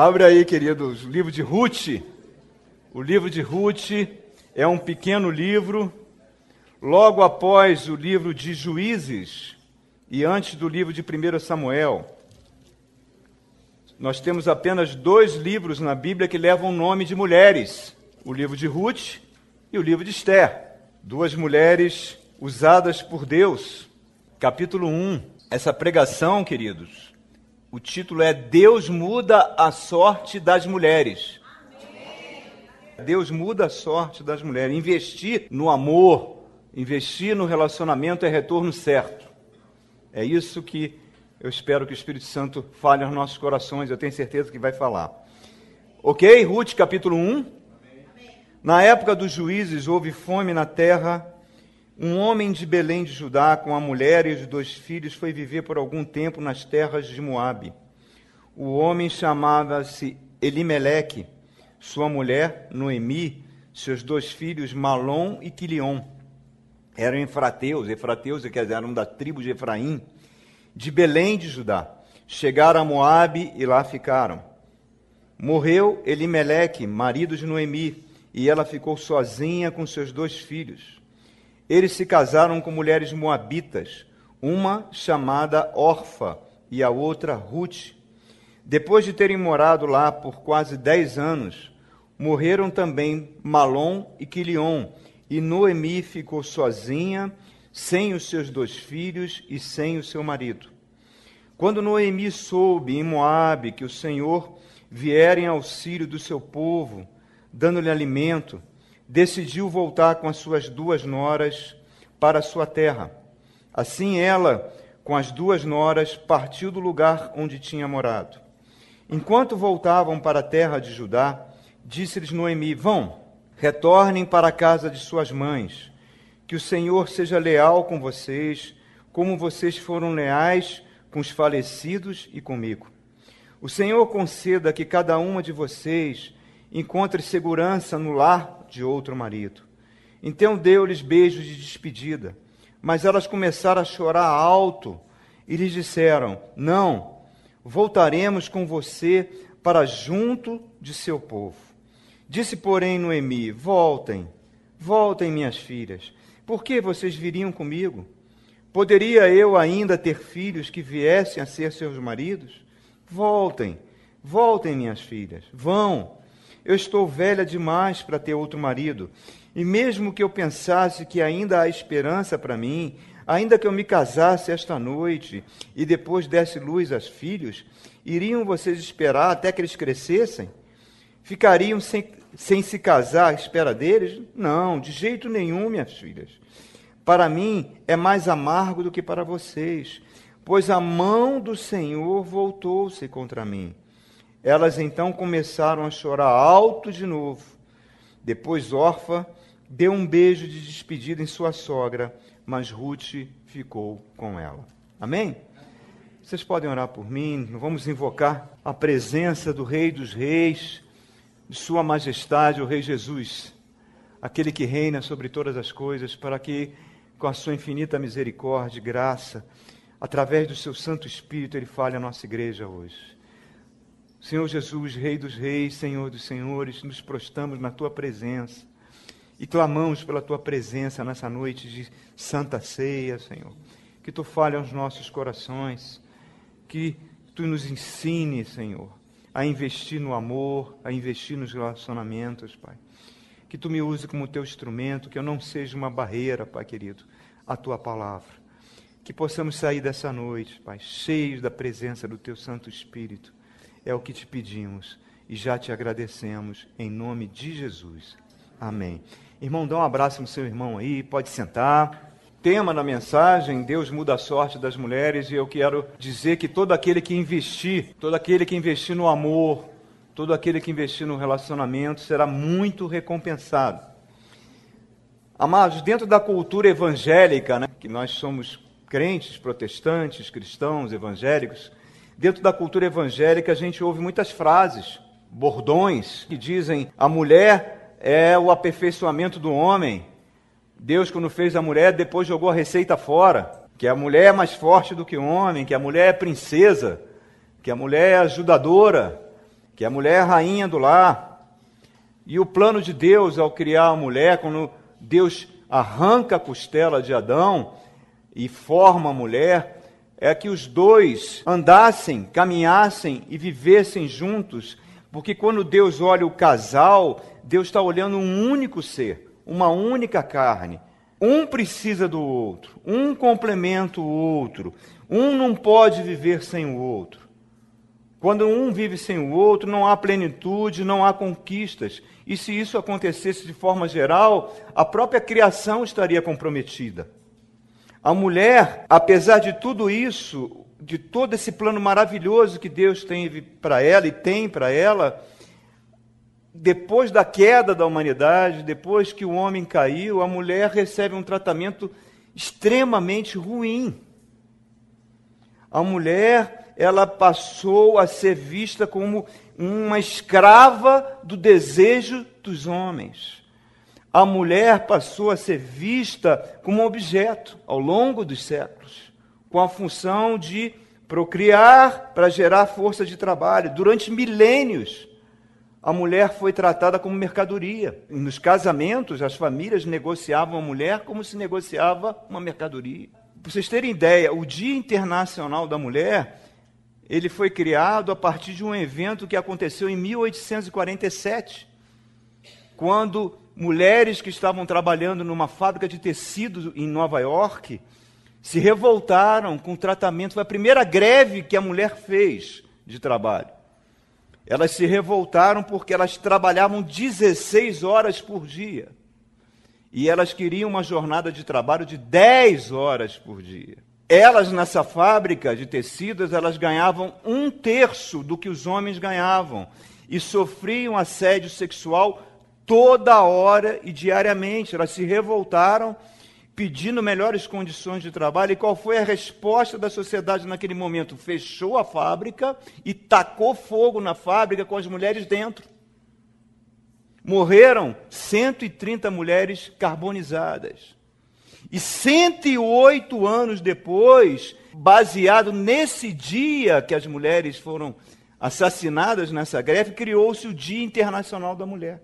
Abre aí, queridos, o livro de Ruth. O livro de Ruth é um pequeno livro, logo após o livro de Juízes e antes do livro de 1 Samuel. Nós temos apenas dois livros na Bíblia que levam o nome de mulheres: o livro de Ruth e o livro de Esther. Duas mulheres usadas por Deus. Capítulo 1. Essa pregação, queridos, o título é Deus muda a sorte das mulheres. Deus muda a sorte das mulheres. Investir no amor, investir no relacionamento é retorno certo. É isso que eu espero que o Espírito Santo fale aos nossos corações. Eu tenho certeza que vai falar. Ok? Ruth capítulo 1. Na época dos juízes houve fome na terra um homem de Belém de Judá, com a mulher e os dois filhos, foi viver por algum tempo nas terras de Moabe. O homem chamava-se Elimeleque, sua mulher Noemi, seus dois filhos Malom e Quilion. Eram efrateus, efrateus quer dizer, eram da tribo de Efraim, de Belém de Judá. Chegaram a Moabe e lá ficaram. Morreu Elimeleque, marido de Noemi, e ela ficou sozinha com seus dois filhos. Eles se casaram com mulheres moabitas, uma chamada Orfa e a outra Ruth. Depois de terem morado lá por quase dez anos, morreram também Malom e Quilion, e Noemi ficou sozinha, sem os seus dois filhos e sem o seu marido. Quando Noemi soube em Moabe que o Senhor viera em auxílio do seu povo, dando-lhe alimento, decidiu voltar com as suas duas noras para a sua terra. Assim ela, com as duas noras, partiu do lugar onde tinha morado. Enquanto voltavam para a terra de Judá, disse-lhes Noemi: Vão, retornem para a casa de suas mães. Que o Senhor seja leal com vocês, como vocês foram leais com os falecidos e comigo. O Senhor conceda que cada uma de vocês encontre segurança no lar de outro marido. Então deu-lhes beijos de despedida, mas elas começaram a chorar alto e lhes disseram: Não, voltaremos com você para junto de seu povo. Disse, porém, Noemi: Voltem, voltem, minhas filhas. Por que vocês viriam comigo? Poderia eu ainda ter filhos que viessem a ser seus maridos? Voltem, voltem, minhas filhas. Vão, eu estou velha demais para ter outro marido. E mesmo que eu pensasse que ainda há esperança para mim, ainda que eu me casasse esta noite e depois desse luz aos filhos, iriam vocês esperar até que eles crescessem? Ficariam sem, sem se casar à espera deles? Não, de jeito nenhum, minhas filhas. Para mim é mais amargo do que para vocês, pois a mão do Senhor voltou-se contra mim. Elas então começaram a chorar alto de novo. Depois Orfa deu um beijo de despedida em sua sogra, mas Ruth ficou com ela. Amém? Vocês podem orar por mim, vamos invocar a presença do Rei dos Reis, de Sua Majestade, o Rei Jesus, aquele que reina sobre todas as coisas, para que, com a Sua infinita misericórdia e graça, através do Seu Santo Espírito, Ele fale à nossa igreja hoje. Senhor Jesus, Rei dos Reis, Senhor dos Senhores, nos prostamos na tua presença e clamamos pela tua presença nessa noite de santa ceia, Senhor. Que tu fale aos nossos corações, que tu nos ensine, Senhor, a investir no amor, a investir nos relacionamentos, Pai. Que tu me use como teu instrumento, que eu não seja uma barreira, Pai querido, à tua palavra. Que possamos sair dessa noite, Pai, cheios da presença do teu Santo Espírito é o que te pedimos e já te agradecemos em nome de Jesus. Amém. Irmão, dá um abraço no seu irmão aí, pode sentar. Tema da mensagem: Deus muda a sorte das mulheres, e eu quero dizer que todo aquele que investir, todo aquele que investir no amor, todo aquele que investir no relacionamento será muito recompensado. Amados, dentro da cultura evangélica, né, que nós somos crentes, protestantes, cristãos, evangélicos, Dentro da cultura evangélica, a gente ouve muitas frases, bordões, que dizem: a mulher é o aperfeiçoamento do homem. Deus, quando fez a mulher, depois jogou a receita fora. Que a mulher é mais forte do que o homem, que a mulher é princesa, que a mulher é ajudadora, que a mulher é rainha do lar. E o plano de Deus ao criar a mulher, quando Deus arranca a costela de Adão e forma a mulher, é que os dois andassem, caminhassem e vivessem juntos, porque quando Deus olha o casal, Deus está olhando um único ser, uma única carne. Um precisa do outro, um complementa o outro, um não pode viver sem o outro. Quando um vive sem o outro, não há plenitude, não há conquistas. E se isso acontecesse de forma geral, a própria criação estaria comprometida. A mulher, apesar de tudo isso, de todo esse plano maravilhoso que Deus tem para ela e tem para ela, depois da queda da humanidade, depois que o homem caiu, a mulher recebe um tratamento extremamente ruim. A mulher, ela passou a ser vista como uma escrava do desejo dos homens. A mulher passou a ser vista como objeto ao longo dos séculos, com a função de procriar para gerar força de trabalho. Durante milênios, a mulher foi tratada como mercadoria. Nos casamentos, as famílias negociavam a mulher como se negociava uma mercadoria. Para vocês terem ideia, o Dia Internacional da Mulher, ele foi criado a partir de um evento que aconteceu em 1847, quando mulheres que estavam trabalhando numa fábrica de tecidos em Nova York se revoltaram com o tratamento. Foi a primeira greve que a mulher fez de trabalho. Elas se revoltaram porque elas trabalhavam 16 horas por dia e elas queriam uma jornada de trabalho de 10 horas por dia. Elas, nessa fábrica de tecidos, elas ganhavam um terço do que os homens ganhavam e sofriam assédio sexual toda hora e diariamente. Elas se revoltaram pedindo melhores condições de trabalho. E qual foi a resposta da sociedade naquele momento? Fechou a fábrica e tacou fogo na fábrica com as mulheres dentro morreram 130 mulheres carbonizadas. E 108 anos depois, baseado nesse dia que as mulheres foram assassinadas nessa greve, criou-se o Dia Internacional da Mulher.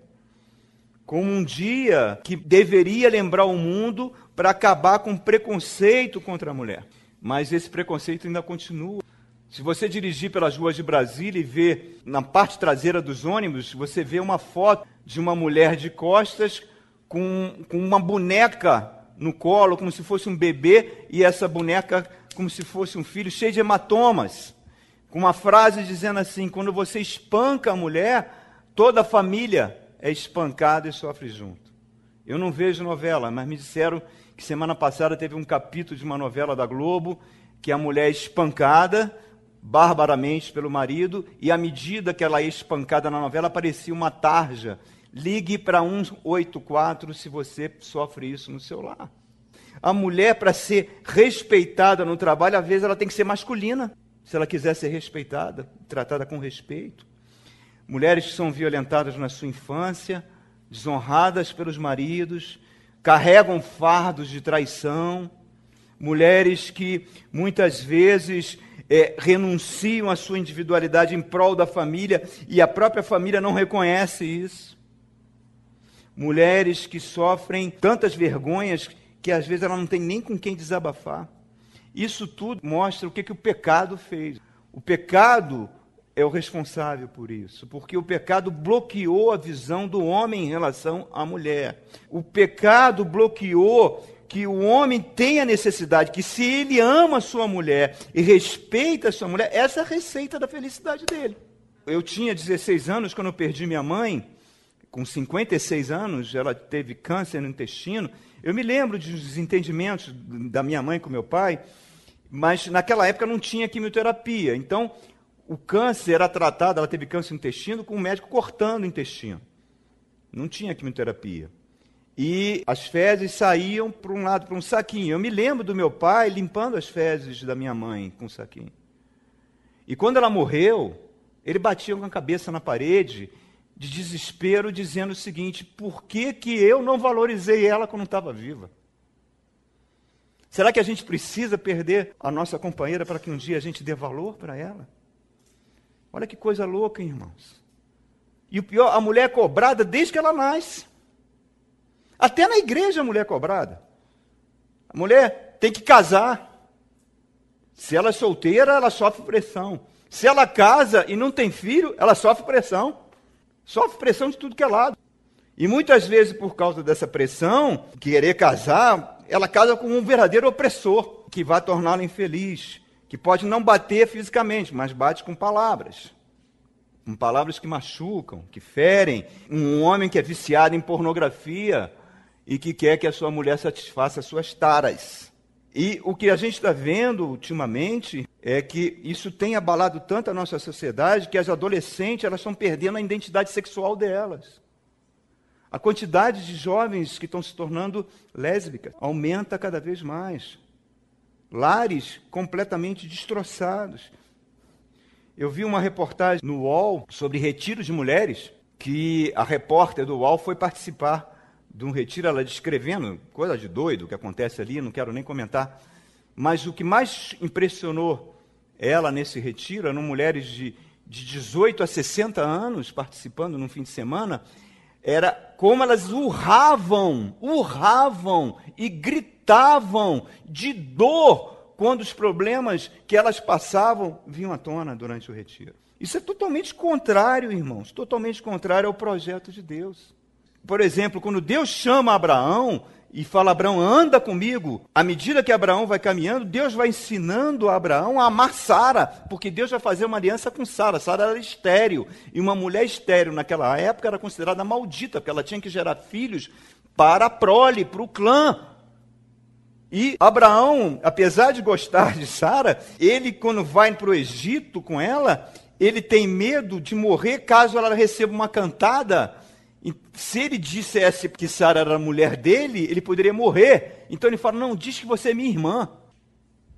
Como um dia que deveria lembrar o mundo para acabar com o preconceito contra a mulher. Mas esse preconceito ainda continua. Se você dirigir pelas ruas de Brasília e ver na parte traseira dos ônibus, você vê uma foto de uma mulher de costas com, com uma boneca no colo, como se fosse um bebê, e essa boneca como se fosse um filho, cheio de hematomas. Com uma frase dizendo assim: quando você espanca a mulher, toda a família é espancada e sofre junto. Eu não vejo novela, mas me disseram que semana passada teve um capítulo de uma novela da Globo que a mulher é espancada barbaramente pelo marido, e à medida que ela é espancada na novela, aparecia uma tarja. Ligue para 184 se você sofre isso no seu lar. A mulher, para ser respeitada no trabalho, às vezes ela tem que ser masculina, se ela quiser ser respeitada, tratada com respeito. Mulheres que são violentadas na sua infância, desonradas pelos maridos, carregam fardos de traição. Mulheres que muitas vezes é, renunciam à sua individualidade em prol da família e a própria família não reconhece isso. Mulheres que sofrem tantas vergonhas que às vezes ela não tem nem com quem desabafar. Isso tudo mostra o que, que o pecado fez. O pecado é o responsável por isso, porque o pecado bloqueou a visão do homem em relação à mulher. O pecado bloqueou que o homem tem a necessidade, que se ele ama a sua mulher e respeita a sua mulher, essa é a receita da felicidade dele. Eu tinha 16 anos quando eu perdi minha mãe, com 56 anos, ela teve câncer no intestino. Eu me lembro dos desentendimentos da minha mãe com meu pai, mas naquela época não tinha quimioterapia. Então, o câncer era tratado, ela teve câncer no intestino, com o médico cortando o intestino. Não tinha quimioterapia e as fezes saíam para um lado, para um saquinho. Eu me lembro do meu pai limpando as fezes da minha mãe com um saquinho. E quando ela morreu, ele batia com a cabeça na parede, de desespero, dizendo o seguinte: por que, que eu não valorizei ela quando estava viva? Será que a gente precisa perder a nossa companheira para que um dia a gente dê valor para ela? Olha que coisa louca, irmãos. E o pior, a mulher é cobrada desde que ela nasce. Até na igreja a mulher é cobrada. A mulher tem que casar. Se ela é solteira, ela sofre pressão. Se ela casa e não tem filho, ela sofre pressão. Sofre pressão de tudo que é lado. E muitas vezes, por causa dessa pressão, querer casar, ela casa com um verdadeiro opressor, que vai torná-la infeliz, que pode não bater fisicamente, mas bate com palavras. Com palavras que machucam, que ferem. Um homem que é viciado em pornografia e que quer que a sua mulher satisfaça as suas taras. E o que a gente está vendo ultimamente é que isso tem abalado tanto a nossa sociedade que as adolescentes elas estão perdendo a identidade sexual delas. A quantidade de jovens que estão se tornando lésbicas aumenta cada vez mais. Lares completamente destroçados. Eu vi uma reportagem no UOL sobre retiro de mulheres, que a repórter do UOL foi participar de um retiro, ela descrevendo, coisa de doido que acontece ali, não quero nem comentar. Mas o que mais impressionou ela nesse retiro eram mulheres de, de 18 a 60 anos participando num fim de semana, era como elas urravam, urravam e gritavam de dor quando os problemas que elas passavam vinham à tona durante o retiro. Isso é totalmente contrário, irmãos, totalmente contrário ao projeto de Deus por exemplo, quando Deus chama Abraão e fala, Abraão, anda comigo, à medida que Abraão vai caminhando, Deus vai ensinando a Abraão a amar Sara, porque Deus vai fazer uma aliança com Sara. Sara era estéril, e uma mulher estéril naquela época era considerada maldita, porque ela tinha que gerar filhos para a prole, para o clã. E Abraão, apesar de gostar de Sara, ele, quando vai para o Egito com ela, ele tem medo de morrer caso ela receba uma cantada se ele dissesse que Sara era a mulher dele, ele poderia morrer. Então ele fala: Não, diz que você é minha irmã.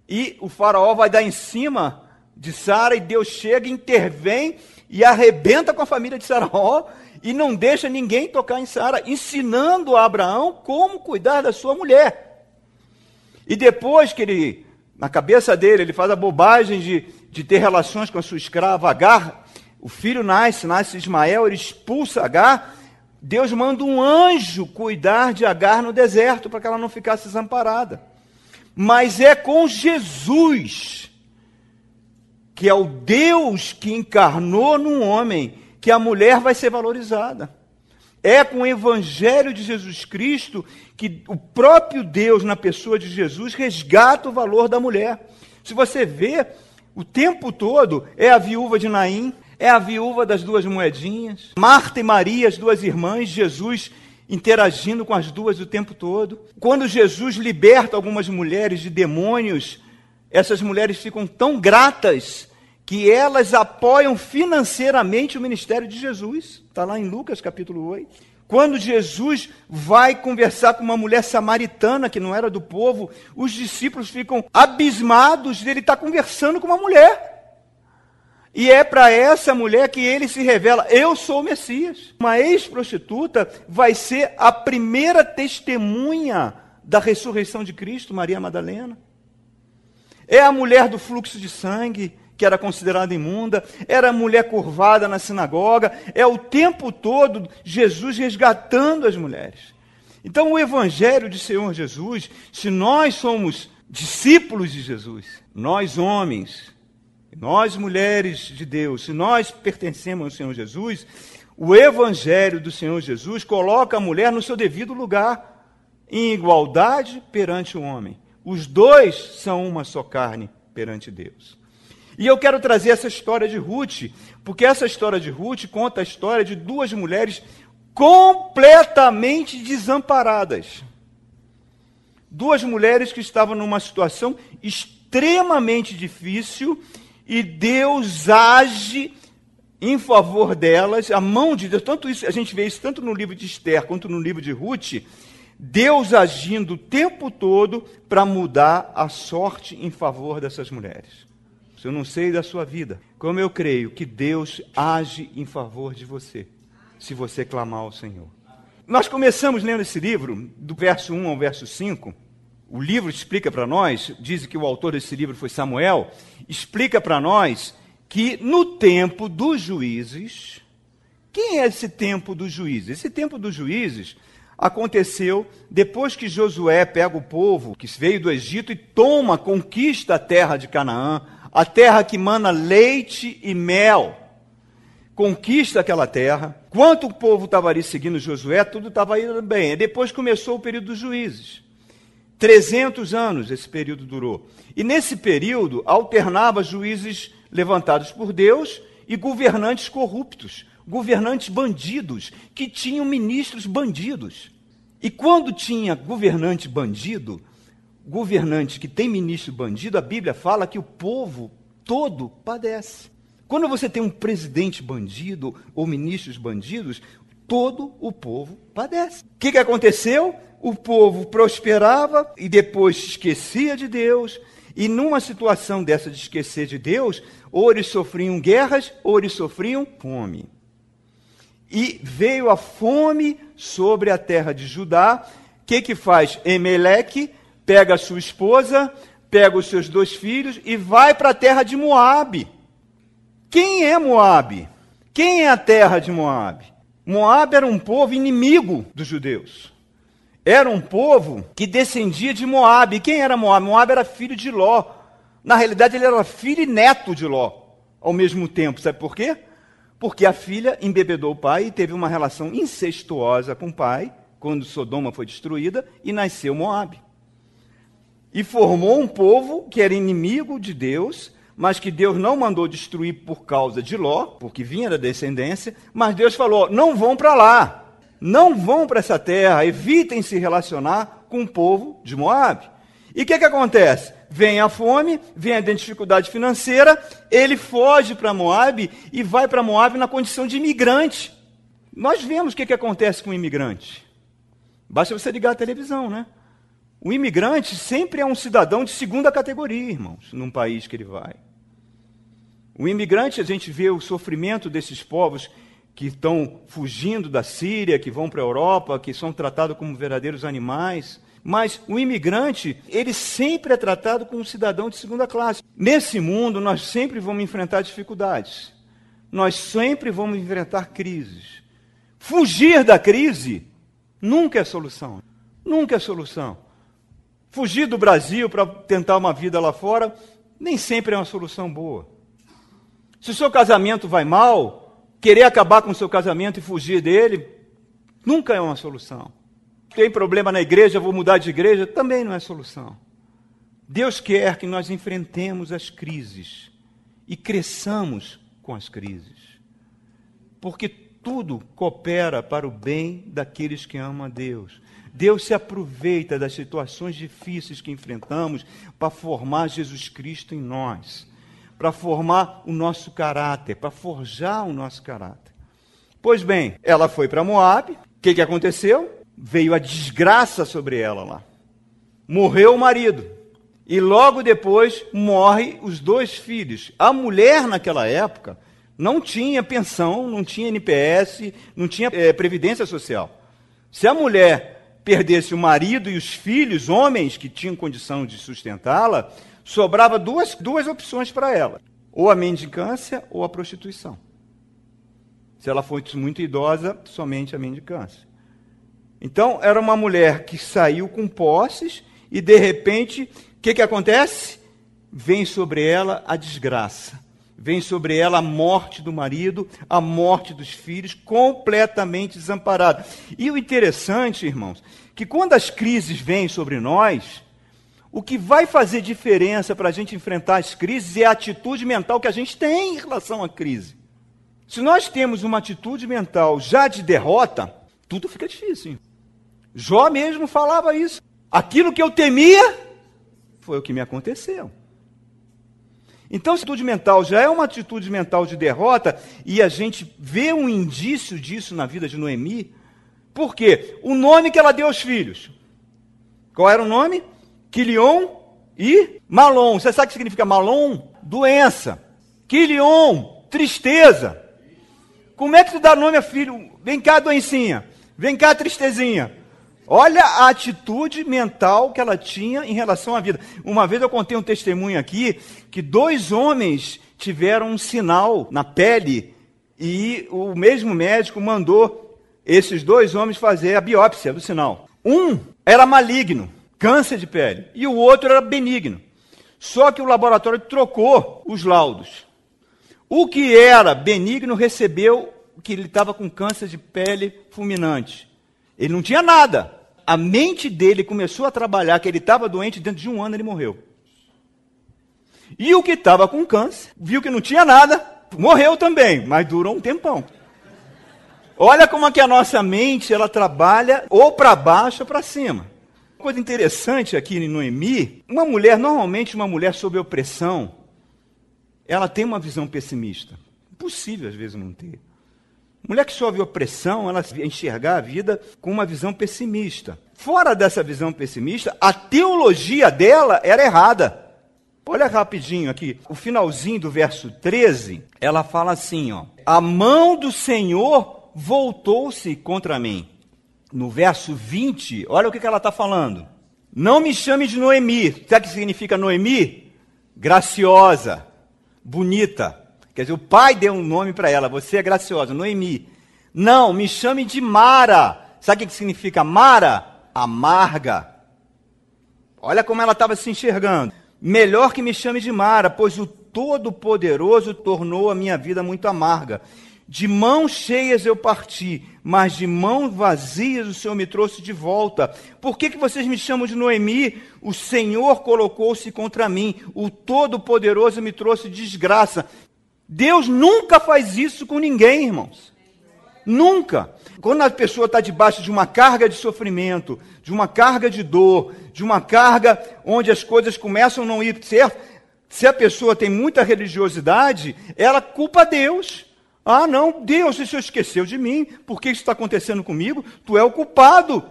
E o faraó vai dar em cima de Sara e Deus chega, intervém e arrebenta com a família de Saraó e não deixa ninguém tocar em Sara, ensinando a Abraão como cuidar da sua mulher. E depois que ele, na cabeça dele, ele faz a bobagem de, de ter relações com a sua escrava Agar, o filho nasce, nasce Ismael, ele expulsa Agar Deus manda um anjo cuidar de Agar no deserto para que ela não ficasse desamparada. Mas é com Jesus, que é o Deus que encarnou num homem, que a mulher vai ser valorizada. É com o evangelho de Jesus Cristo que o próprio Deus, na pessoa de Jesus, resgata o valor da mulher. Se você vê, o tempo todo é a viúva de Naim, é a viúva das duas moedinhas. Marta e Maria, as duas irmãs, Jesus interagindo com as duas o tempo todo. Quando Jesus liberta algumas mulheres de demônios, essas mulheres ficam tão gratas que elas apoiam financeiramente o ministério de Jesus. Está lá em Lucas capítulo 8. Quando Jesus vai conversar com uma mulher samaritana que não era do povo, os discípulos ficam abismados dele estar conversando com uma mulher. E é para essa mulher que ele se revela: eu sou o Messias. Uma ex-prostituta vai ser a primeira testemunha da ressurreição de Cristo, Maria Madalena. É a mulher do fluxo de sangue, que era considerada imunda, era a mulher curvada na sinagoga, é o tempo todo Jesus resgatando as mulheres. Então, o Evangelho de Senhor Jesus, se nós somos discípulos de Jesus, nós homens, nós, mulheres de Deus, se nós pertencemos ao Senhor Jesus, o Evangelho do Senhor Jesus coloca a mulher no seu devido lugar, em igualdade perante o homem. Os dois são uma só carne perante Deus. E eu quero trazer essa história de Ruth, porque essa história de Ruth conta a história de duas mulheres completamente desamparadas. Duas mulheres que estavam numa situação extremamente difícil e Deus age em favor delas, a mão de Deus, tanto isso, a gente vê isso tanto no livro de Esther quanto no livro de Ruth, Deus agindo o tempo todo para mudar a sorte em favor dessas mulheres. Eu não sei da sua vida, como eu creio que Deus age em favor de você, se você clamar ao Senhor. Nós começamos lendo esse livro, do verso 1 ao verso 5, o livro explica para nós, diz que o autor desse livro foi Samuel, explica para nós que no tempo dos juízes, Quem é esse tempo dos juízes? Esse tempo dos juízes aconteceu depois que Josué pega o povo que veio do Egito e toma, conquista a terra de Canaã, a terra que mana leite e mel. Conquista aquela terra. Quanto o povo estava ali seguindo Josué, tudo estava indo bem. Depois começou o período dos juízes. 300 anos esse período durou. E nesse período alternava juízes levantados por Deus e governantes corruptos governantes bandidos, que tinham ministros bandidos. E quando tinha governante bandido, governante que tem ministro bandido, a Bíblia fala que o povo todo padece. Quando você tem um presidente bandido ou ministros bandidos, todo o povo padece. O que, que aconteceu? O povo prosperava e depois esquecia de Deus. E numa situação dessa de esquecer de Deus, ou eles sofriam guerras, ou eles sofriam fome. E veio a fome sobre a terra de Judá. O que, que faz? Emeleque pega a sua esposa, pega os seus dois filhos e vai para a terra de Moabe. Quem é Moabe? Quem é a terra de Moabe? Moabe era um povo inimigo dos judeus. Era um povo que descendia de Moabe. Quem era Moabe? Moabe era filho de Ló. Na realidade, ele era filho e neto de Ló ao mesmo tempo. Sabe por quê? Porque a filha embebedou o pai e teve uma relação incestuosa com o pai, quando Sodoma foi destruída, e nasceu Moabe. E formou um povo que era inimigo de Deus, mas que Deus não mandou destruir por causa de Ló, porque vinha da descendência, mas Deus falou: não vão para lá, não vão para essa terra, evitem se relacionar com o povo de Moabe. E o que, que acontece? Vem a fome, vem a dificuldade financeira, ele foge para Moab e vai para Moab na condição de imigrante. Nós vemos o que, que acontece com o imigrante. Basta você ligar a televisão, né? O imigrante sempre é um cidadão de segunda categoria, irmãos, num país que ele vai. O imigrante, a gente vê o sofrimento desses povos que estão fugindo da Síria, que vão para a Europa, que são tratados como verdadeiros animais. Mas o imigrante, ele sempre é tratado como um cidadão de segunda classe. Nesse mundo, nós sempre vamos enfrentar dificuldades. Nós sempre vamos enfrentar crises. Fugir da crise nunca é solução. Nunca é solução. Fugir do Brasil para tentar uma vida lá fora nem sempre é uma solução boa. Se o seu casamento vai mal, querer acabar com o seu casamento e fugir dele nunca é uma solução tem problema na igreja, vou mudar de igreja, também não é solução. Deus quer que nós enfrentemos as crises e cresçamos com as crises. Porque tudo coopera para o bem daqueles que amam a Deus. Deus se aproveita das situações difíceis que enfrentamos para formar Jesus Cristo em nós, para formar o nosso caráter, para forjar o nosso caráter. Pois bem, ela foi para Moab. O que, que aconteceu? veio a desgraça sobre ela lá. Morreu o marido. E logo depois morre os dois filhos. A mulher, naquela época, não tinha pensão, não tinha NPS, não tinha é, previdência social. Se a mulher perdesse o marido e os filhos, homens que tinham condição de sustentá-la, sobrava duas, duas opções para ela: ou a mendicância ou a prostituição. Se ela fosse muito idosa, somente a mendicância. Então, era uma mulher que saiu com posses e, de repente, o que, que acontece? Vem sobre ela a desgraça. Vem sobre ela a morte do marido, a morte dos filhos, completamente desamparada. E o interessante, irmãos, que quando as crises vêm sobre nós, o que vai fazer diferença para a gente enfrentar as crises é a atitude mental que a gente tem em relação à crise. Se nós temos uma atitude mental já de derrota, tudo fica difícil. Jó mesmo falava isso. Aquilo que eu temia foi o que me aconteceu. Então, atitude mental já é uma atitude mental de derrota, e a gente vê um indício disso na vida de Noemi. Por quê? O nome que ela deu aos filhos. Qual era o nome? Quilion e Malom. Você sabe o que significa Malom? Doença. Quilion, tristeza. Como é que tu dá nome a filho? Vem cá, doencinha. Vem cá, tristezinha. Olha a atitude mental que ela tinha em relação à vida. Uma vez eu contei um testemunho aqui que dois homens tiveram um sinal na pele e o mesmo médico mandou esses dois homens fazer a biópsia do sinal. Um era maligno, câncer de pele, e o outro era benigno. Só que o laboratório trocou os laudos. O que era benigno recebeu que ele estava com câncer de pele fulminante. Ele não tinha nada. A mente dele começou a trabalhar que ele estava doente, dentro de um ano ele morreu. E o que estava com câncer, viu que não tinha nada, morreu também, mas durou um tempão. Olha como é que a nossa mente ela trabalha ou para baixo ou para cima. Coisa interessante aqui em Noemi, uma mulher, normalmente uma mulher sob opressão, ela tem uma visão pessimista. Impossível às vezes não ter. Mulher que sofre opressão, ela enxergar a vida com uma visão pessimista. Fora dessa visão pessimista, a teologia dela era errada. Olha rapidinho aqui, o finalzinho do verso 13, ela fala assim, ó: A mão do Senhor voltou-se contra mim. No verso 20, olha o que ela está falando. Não me chame de Noemi. Sabe o que significa Noemi? Graciosa, bonita. Quer dizer, o pai deu um nome para ela, você é graciosa, Noemi. Não, me chame de Mara. Sabe o que significa Mara? Amarga. Olha como ela estava se enxergando. Melhor que me chame de Mara, pois o Todo-Poderoso tornou a minha vida muito amarga. De mãos cheias eu parti, mas de mãos vazias o Senhor me trouxe de volta. Por que, que vocês me chamam de Noemi? O Senhor colocou-se contra mim, o Todo-Poderoso me trouxe desgraça. Deus nunca faz isso com ninguém, irmãos. Nunca. Quando a pessoa está debaixo de uma carga de sofrimento, de uma carga de dor, de uma carga onde as coisas começam a não ir certo, se a pessoa tem muita religiosidade, ela culpa Deus. Ah, não, Deus, isso esqueceu de mim, por que isso está acontecendo comigo? Tu é o culpado.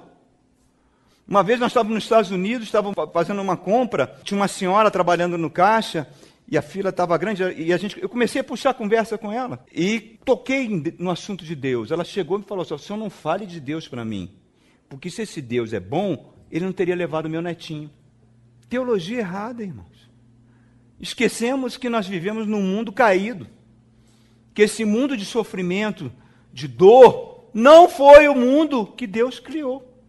Uma vez nós estávamos nos Estados Unidos, estávamos fazendo uma compra, tinha uma senhora trabalhando no caixa, e a fila estava grande, e a gente, eu comecei a puxar a conversa com ela. E toquei no assunto de Deus. Ela chegou e me falou assim: o senhor não fale de Deus para mim. Porque se esse Deus é bom, ele não teria levado meu netinho. Teologia errada, irmãos. Esquecemos que nós vivemos num mundo caído. Que esse mundo de sofrimento, de dor, não foi o mundo que Deus criou.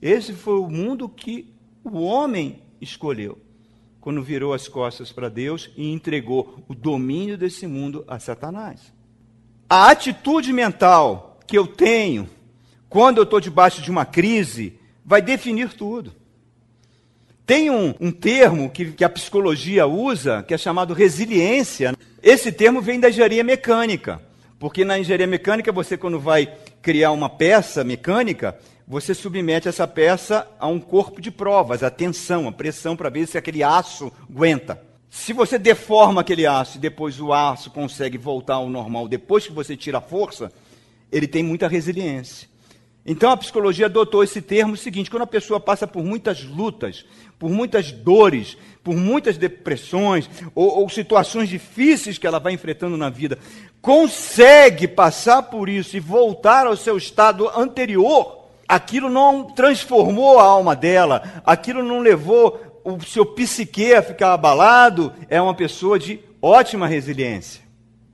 Esse foi o mundo que o homem escolheu quando virou as costas para Deus e entregou o domínio desse mundo a Satanás. A atitude mental que eu tenho quando eu estou debaixo de uma crise vai definir tudo. Tem um, um termo que, que, a psicologia usa, que é chamado resiliência. Esse termo vem da engenharia mecânica, porque na engenharia mecânica você, quando vai criar uma peça mecânica, você submete essa peça a um corpo de provas, a tensão, a pressão, para ver se aquele aço aguenta. Se você deforma aquele aço e depois o aço consegue voltar ao normal, depois que você tira a força, ele tem muita resiliência. Então a psicologia adotou esse termo seguinte: quando a pessoa passa por muitas lutas, por muitas dores, por muitas depressões ou, ou, situações difíceis que ela vai enfrentando na vida, consegue passar por isso e voltar ao seu estado anterior, aquilo não transformou a alma dela, aquilo não levou o seu psique a ficar abalado, é uma pessoa de ótima resiliência.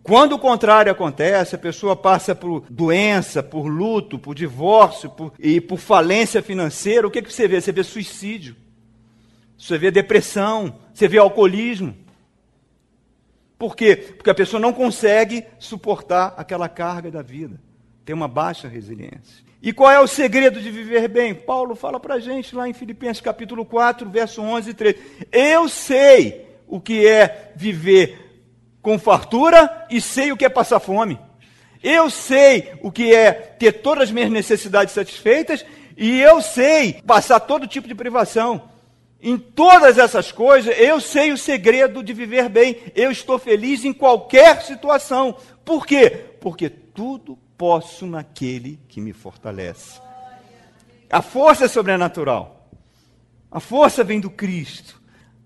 Quando o contrário acontece, a pessoa passa por doença, por luto, por divórcio por, e por falência financeira, o que, que você vê? Você vê suicídio, você vê depressão, você vê alcoolismo. Por quê? Porque a pessoa não consegue suportar aquela carga da vida, tem uma baixa resiliência. E qual é o segredo de viver bem? Paulo fala para a gente lá em Filipenses capítulo 4, verso 11 e 13. Eu sei o que é viver com fartura e sei o que é passar fome. Eu sei o que é ter todas as minhas necessidades satisfeitas e eu sei passar todo tipo de privação. Em todas essas coisas, eu sei o segredo de viver bem. Eu estou feliz em qualquer situação. Por quê? Porque tudo posso naquele que me fortalece. A força é sobrenatural. A força vem do Cristo.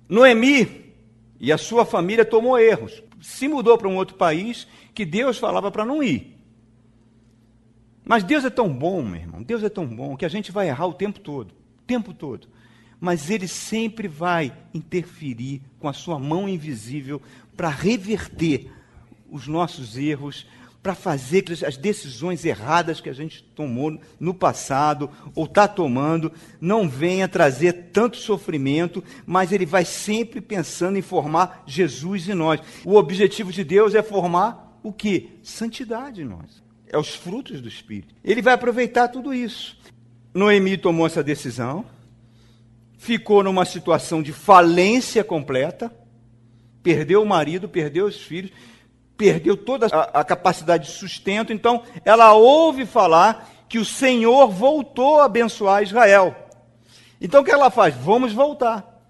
Noemi e a sua família tomou erros. Se mudou para um outro país que Deus falava para não ir. Mas Deus é tão bom, meu irmão. Deus é tão bom que a gente vai errar o tempo todo. O tempo todo. Mas Ele sempre vai interferir com a sua mão invisível para reverter os nossos erros, para fazer que as decisões erradas que a gente tomou no passado ou está tomando não venha trazer tanto sofrimento, mas ele vai sempre pensando em formar Jesus em nós. O objetivo de Deus é formar o que? Santidade em nós. É os frutos do Espírito. Ele vai aproveitar tudo isso. Noemi tomou essa decisão, ficou numa situação de falência completa, perdeu o marido, perdeu os filhos, perdeu toda a, a capacidade de sustento, então ela ouve falar que o Senhor voltou a abençoar Israel. Então o que ela faz? Vamos voltar.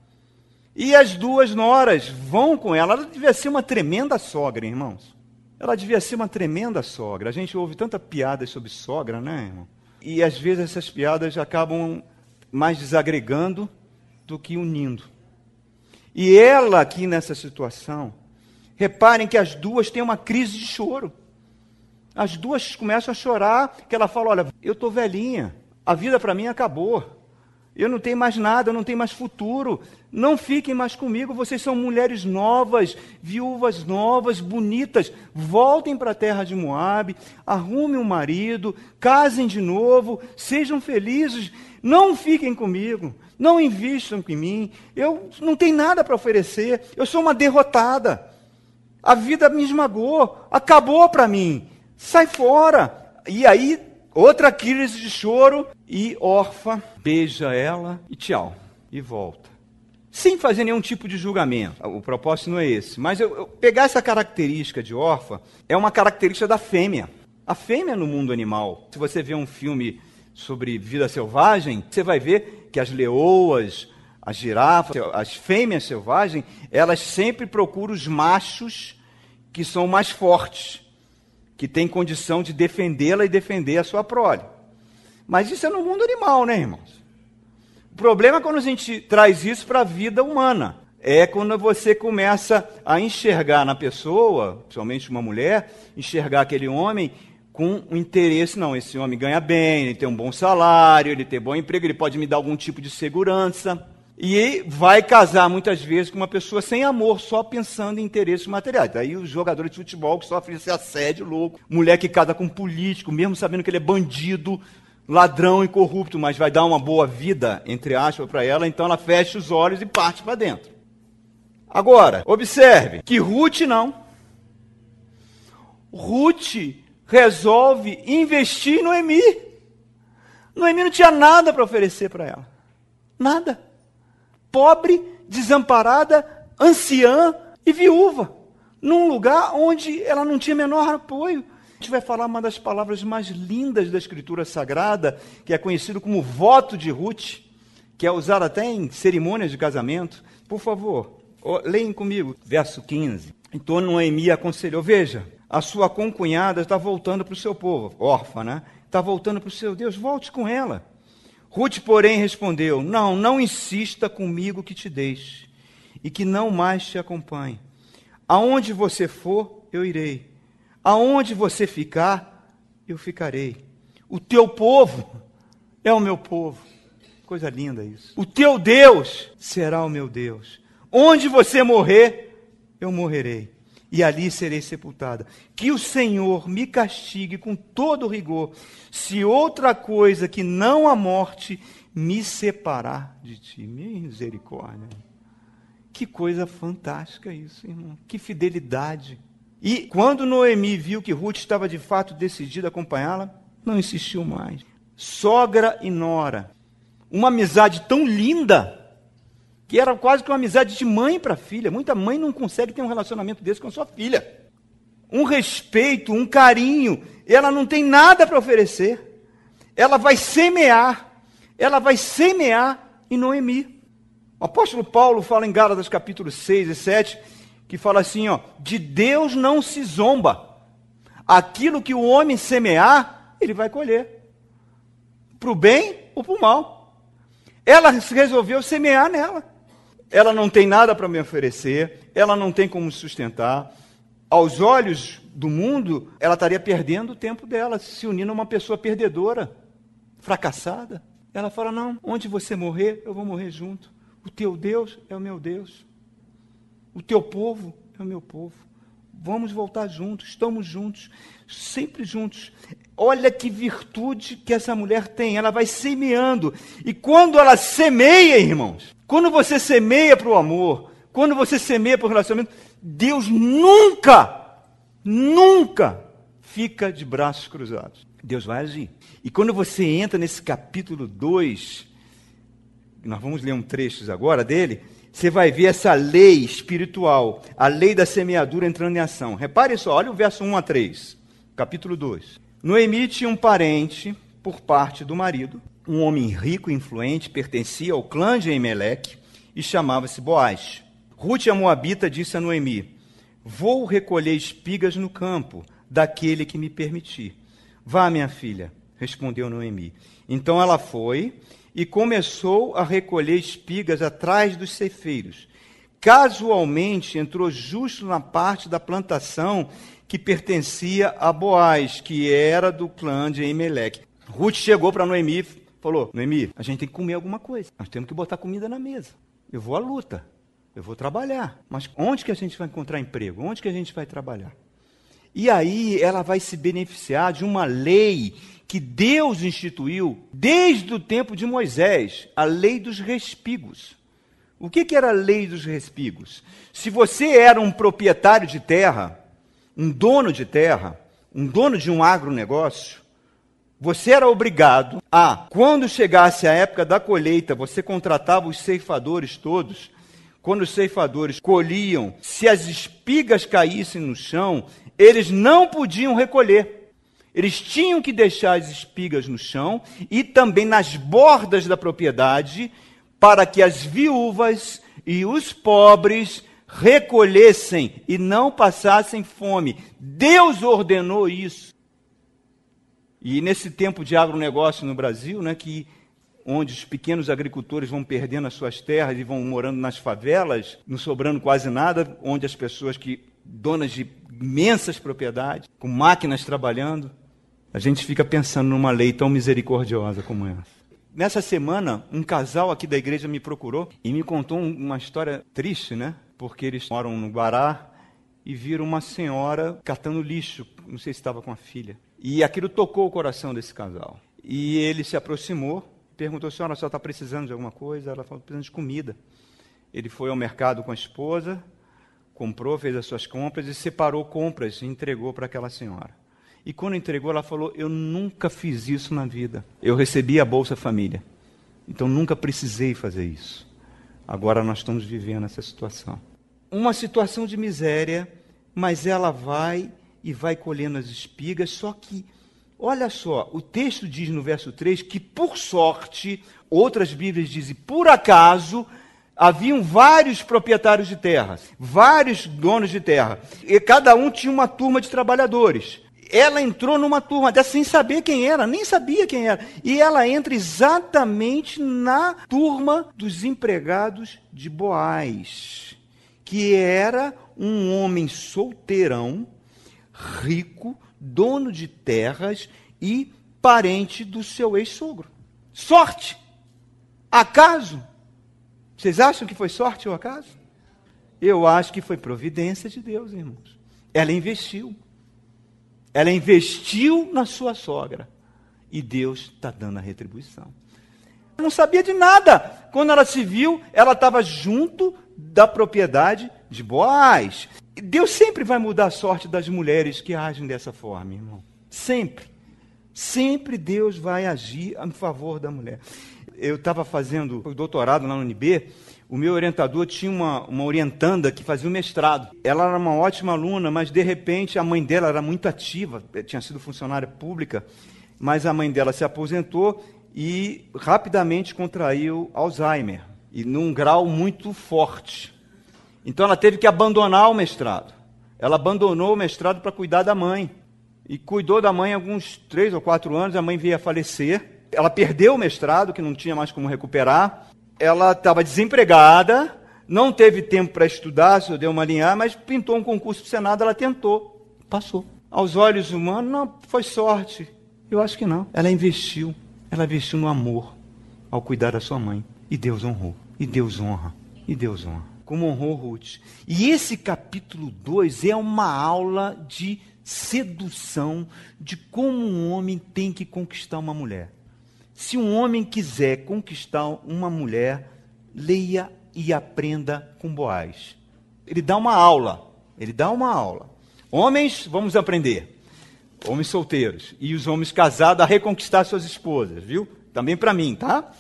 E as duas noras vão com ela. Ela devia ser uma tremenda sogra, irmãos. Ela devia ser uma tremenda sogra. A gente ouve tanta piada sobre sogra, né, irmão? E às vezes essas piadas acabam mais desagregando do que unindo. E ela aqui nessa situação, Reparem que as duas têm uma crise de choro. As duas começam a chorar, que ela fala: Olha, eu estou velhinha, a vida para mim acabou. Eu não tenho mais nada, eu não tenho mais futuro. Não fiquem mais comigo, vocês são mulheres novas, viúvas novas, bonitas. Voltem para a terra de Moabe, arrumem um marido, casem de novo, sejam felizes. Não fiquem comigo, não invistam em mim. Eu não tenho nada para oferecer, eu sou uma derrotada. A vida me esmagou, acabou para mim. Sai fora. E aí, outra crise de choro e órfã beija ela e tchau. E volta. Sem fazer nenhum tipo de julgamento. O propósito não é esse. Mas eu, eu pegar essa característica de órfã é uma característica da fêmea. A fêmea no mundo animal. Se você vê um filme sobre vida selvagem, você vai ver que as leoas, as girafas, as fêmeas selvagens, elas sempre procuram os machos que são mais fortes, que têm condição de defendê-la e defender a sua prole. Mas isso é no mundo animal, né, irmãos? O problema é quando a gente traz isso para a vida humana. É quando você começa a enxergar na pessoa, principalmente uma mulher, enxergar aquele homem com um interesse, não, esse homem ganha bem, ele tem um bom salário, ele tem bom emprego, ele pode me dar algum tipo de segurança. E vai casar muitas vezes com uma pessoa sem amor, só pensando em interesses materiais. Daí os jogadores de futebol que sofrem esse assédio louco, mulher que casa com um político, mesmo sabendo que ele é bandido, ladrão e corrupto, mas vai dar uma boa vida, entre aspas, para ela, então ela fecha os olhos e parte para dentro. Agora, observe que Ruth não. Ruth resolve investir em Noemi. Noemi não tinha nada para oferecer para ela. Nada pobre, desamparada, anciã e viúva, num lugar onde ela não tinha menor apoio. A gente vai falar uma das palavras mais lindas da Escritura Sagrada, que é conhecido como voto de Ruth, que é usado até em cerimônias de casamento. Por favor, leem comigo, verso 15. Então Noemi aconselhou: Veja, a sua concunhada está voltando para o seu povo, órfã, né? Está voltando para o seu Deus, volte com ela. Ruth, porém, respondeu: Não, não insista comigo que te deixe e que não mais te acompanhe. Aonde você for, eu irei. Aonde você ficar, eu ficarei. O teu povo é o meu povo. Coisa linda isso. O teu Deus será o meu Deus. Onde você morrer, eu morrerei e ali serei sepultada. Que o Senhor me castigue com todo rigor, se outra coisa que não a morte me separar de ti. Misericórdia. Que coisa fantástica isso, irmão. Que fidelidade. E quando Noemi viu que Ruth estava de fato decidida a acompanhá-la, não insistiu mais. Sogra e nora. Uma amizade tão linda que era quase que uma amizade de mãe para filha. Muita mãe não consegue ter um relacionamento desse com a sua filha. Um respeito, um carinho. Ela não tem nada para oferecer. Ela vai semear. Ela vai semear em Noemi. O apóstolo Paulo fala em Gálatas capítulo 6 e 7, que fala assim, ó, de Deus não se zomba. Aquilo que o homem semear, ele vai colher. Para o bem ou para o mal. Ela resolveu semear nela ela não tem nada para me oferecer, ela não tem como sustentar. Aos olhos do mundo, ela estaria perdendo o tempo dela, se unindo a uma pessoa perdedora, fracassada. Ela fala: Não, onde você morrer, eu vou morrer junto. O teu Deus é o meu Deus. O teu povo é o meu povo. vamos voltar juntos, estamos juntos, sempre juntos. Olha que virtude que essa mulher tem, ela vai semeando. E quando ela semeia, irmãos, quando você semeia para o amor, quando você semeia para o relacionamento, Deus nunca, nunca fica de braços cruzados. Deus vai agir. E quando você entra nesse capítulo 2, nós vamos ler um trecho agora dele, você vai ver essa lei espiritual, a lei da semeadura entrando em ação. Repare só, olha o verso 1 a 3, capítulo 2. Noemi tinha um parente por parte do marido, um homem rico e influente, pertencia ao clã de Emelec e chamava-se Boaz. Ruth, a Moabita, disse a Noemi: Vou recolher espigas no campo daquele que me permitir. Vá, minha filha, respondeu Noemi. Então ela foi e começou a recolher espigas atrás dos ceifeiros. Casualmente entrou justo na parte da plantação que pertencia a Boaz, que era do clã de Emelec. Ruth chegou para Noemi e falou: Noemi, a gente tem que comer alguma coisa. Nós temos que botar comida na mesa. Eu vou à luta. Eu vou trabalhar. Mas onde que a gente vai encontrar emprego? Onde que a gente vai trabalhar? E aí ela vai se beneficiar de uma lei que Deus instituiu desde o tempo de Moisés, a lei dos respigos. O que, que era a lei dos respigos? Se você era um proprietário de terra, um dono de terra, um dono de um agronegócio, você era obrigado a, quando chegasse a época da colheita, você contratava os ceifadores todos. Quando os ceifadores colhiam, se as espigas caíssem no chão, eles não podiam recolher. Eles tinham que deixar as espigas no chão e também nas bordas da propriedade, para que as viúvas e os pobres recolhessem e não passassem fome. Deus ordenou isso. E nesse tempo de agronegócio no Brasil, né, que onde os pequenos agricultores vão perdendo as suas terras e vão morando nas favelas, não sobrando quase nada, onde as pessoas que donas de imensas propriedades, com máquinas trabalhando, a gente fica pensando numa lei tão misericordiosa como essa. Nessa semana, um casal aqui da igreja me procurou e me contou uma história triste, né? Porque eles moram no Guará e viram uma senhora catando lixo, não sei se estava com a filha. E aquilo tocou o coração desse casal. E ele se aproximou, perguntou: senhora, a senhora está precisando de alguma coisa? Ela falou: precisando de comida. Ele foi ao mercado com a esposa, comprou, fez as suas compras e separou compras e entregou para aquela senhora. E quando entregou, ela falou: Eu nunca fiz isso na vida. Eu recebi a Bolsa Família. Então nunca precisei fazer isso. Agora nós estamos vivendo essa situação. Uma situação de miséria, mas ela vai e vai colhendo as espigas, só que, olha só, o texto diz no verso 3 que, por sorte, outras Bíblias dizem, por acaso, haviam vários proprietários de terras, vários donos de terra, e cada um tinha uma turma de trabalhadores ela entrou numa turma dessa sem saber quem era, nem sabia quem era. E ela entra exatamente na turma dos empregados de Boaz, que era um homem solteirão, rico, dono de terras e parente do seu ex-sogro. Sorte! Acaso? Vocês acham que foi sorte ou acaso? Eu acho que foi providência de Deus, irmãos. Ela investiu. Ela investiu na sua sogra. E Deus está dando a retribuição. Não sabia de nada. Quando ela se viu, ela estava junto da propriedade de Boaz. Deus sempre vai mudar a sorte das mulheres que agem dessa forma, irmão. Sempre. Sempre Deus vai agir em favor da mulher. Eu estava fazendo o doutorado na UNB o meu orientador tinha uma, uma orientanda que fazia o mestrado. Ela era uma ótima aluna, mas de repente a mãe dela era muito ativa, tinha sido funcionária pública, mas a mãe dela se aposentou e rapidamente contraiu Alzheimer, e num grau muito forte. Então ela teve que abandonar o mestrado. Ela abandonou o mestrado para cuidar da mãe. E cuidou da mãe alguns três ou quatro anos, a mãe veio a falecer. Ela perdeu o mestrado, que não tinha mais como recuperar ela estava desempregada, não teve tempo para estudar, só deu uma linha, mas pintou um concurso para o Senado, ela tentou, passou. Aos olhos humanos, não, foi sorte. Eu acho que não. Ela investiu, ela investiu no amor ao cuidar da sua mãe. E Deus honrou, e Deus honra, e Deus honra. como honrou Ruth. E esse capítulo 2 é uma aula de sedução, de como um homem tem que conquistar uma mulher. Se um homem quiser conquistar uma mulher, leia e aprenda com Boaz. Ele dá uma aula. Ele dá uma aula. Homens, vamos aprender. Homens solteiros. E os homens casados a reconquistar suas esposas, viu? Também para mim, tá?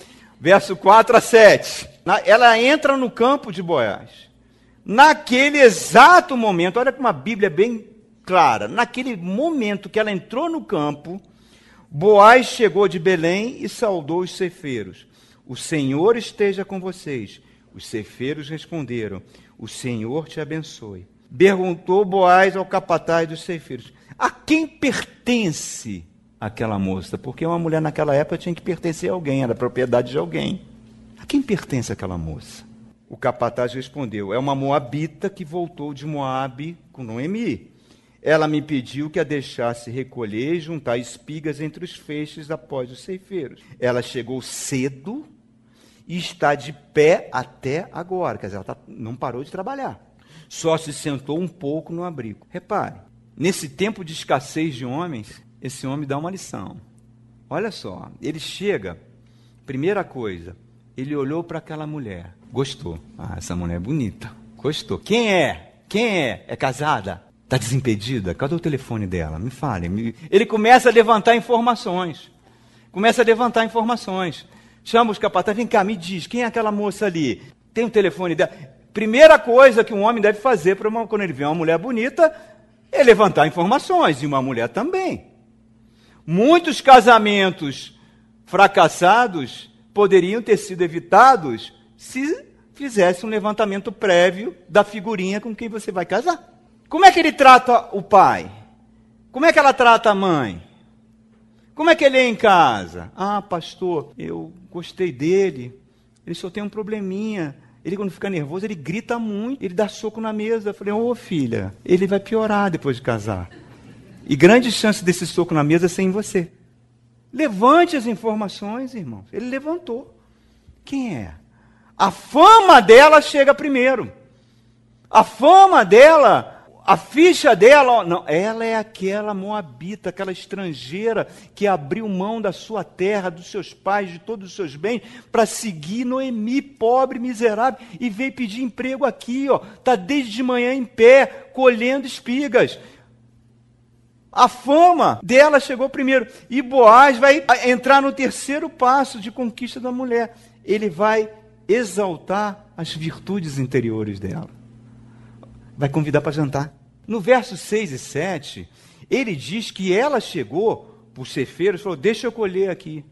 Verso 4 a 7. Ela entra no campo de Boaz. Naquele exato momento, olha como a Bíblia é bem clara. Naquele momento que ela entrou no campo, Boaz chegou de Belém e saudou os cefeiros. O Senhor esteja com vocês. Os cefeiros responderam: O Senhor te abençoe. Perguntou Boaz ao capataz dos cefeiros: A quem pertence aquela moça? Porque uma mulher naquela época tinha que pertencer a alguém, era propriedade de alguém. A quem pertence aquela moça? O capataz respondeu: É uma moabita que voltou de Moabe com Noemi. Ela me pediu que a deixasse recolher e juntar espigas entre os feixes após os ceifeiros. Ela chegou cedo e está de pé até agora. Quer dizer, ela tá, não parou de trabalhar. Só se sentou um pouco no abrigo. Repare, nesse tempo de escassez de homens, esse homem dá uma lição. Olha só, ele chega, primeira coisa, ele olhou para aquela mulher, gostou. Ah, essa mulher é bonita. Gostou. Quem é? Quem é? É casada? Está desimpedida? Cadê o telefone dela? Me fale. Ele começa a levantar informações. Começa a levantar informações. Chama os capatazes, vem cá, me diz, quem é aquela moça ali? Tem o telefone dela? Primeira coisa que um homem deve fazer uma, quando ele vê uma mulher bonita é levantar informações, e uma mulher também. Muitos casamentos fracassados poderiam ter sido evitados se fizesse um levantamento prévio da figurinha com quem você vai casar. Como é que ele trata o pai? Como é que ela trata a mãe? Como é que ele é em casa? Ah, pastor, eu gostei dele. Ele só tem um probleminha. Ele, quando fica nervoso, ele grita muito, ele dá soco na mesa. Eu falei, ô oh, filha, ele vai piorar depois de casar. E grande chance desse soco na mesa ser em você. Levante as informações, irmãos. Ele levantou. Quem é? A fama dela chega primeiro. A fama dela a ficha dela, não, ela é aquela moabita, aquela estrangeira que abriu mão da sua terra, dos seus pais, de todos os seus bens, para seguir Noemi, pobre, miserável, e veio pedir emprego aqui, ó. Tá desde de manhã em pé, colhendo espigas. A fama dela chegou primeiro. E Boaz vai entrar no terceiro passo de conquista da mulher. Ele vai exaltar as virtudes interiores dela vai convidar para jantar. No verso 6 e 7, ele diz que ela chegou por cefeiros e falou: Deixa eu colher aqui.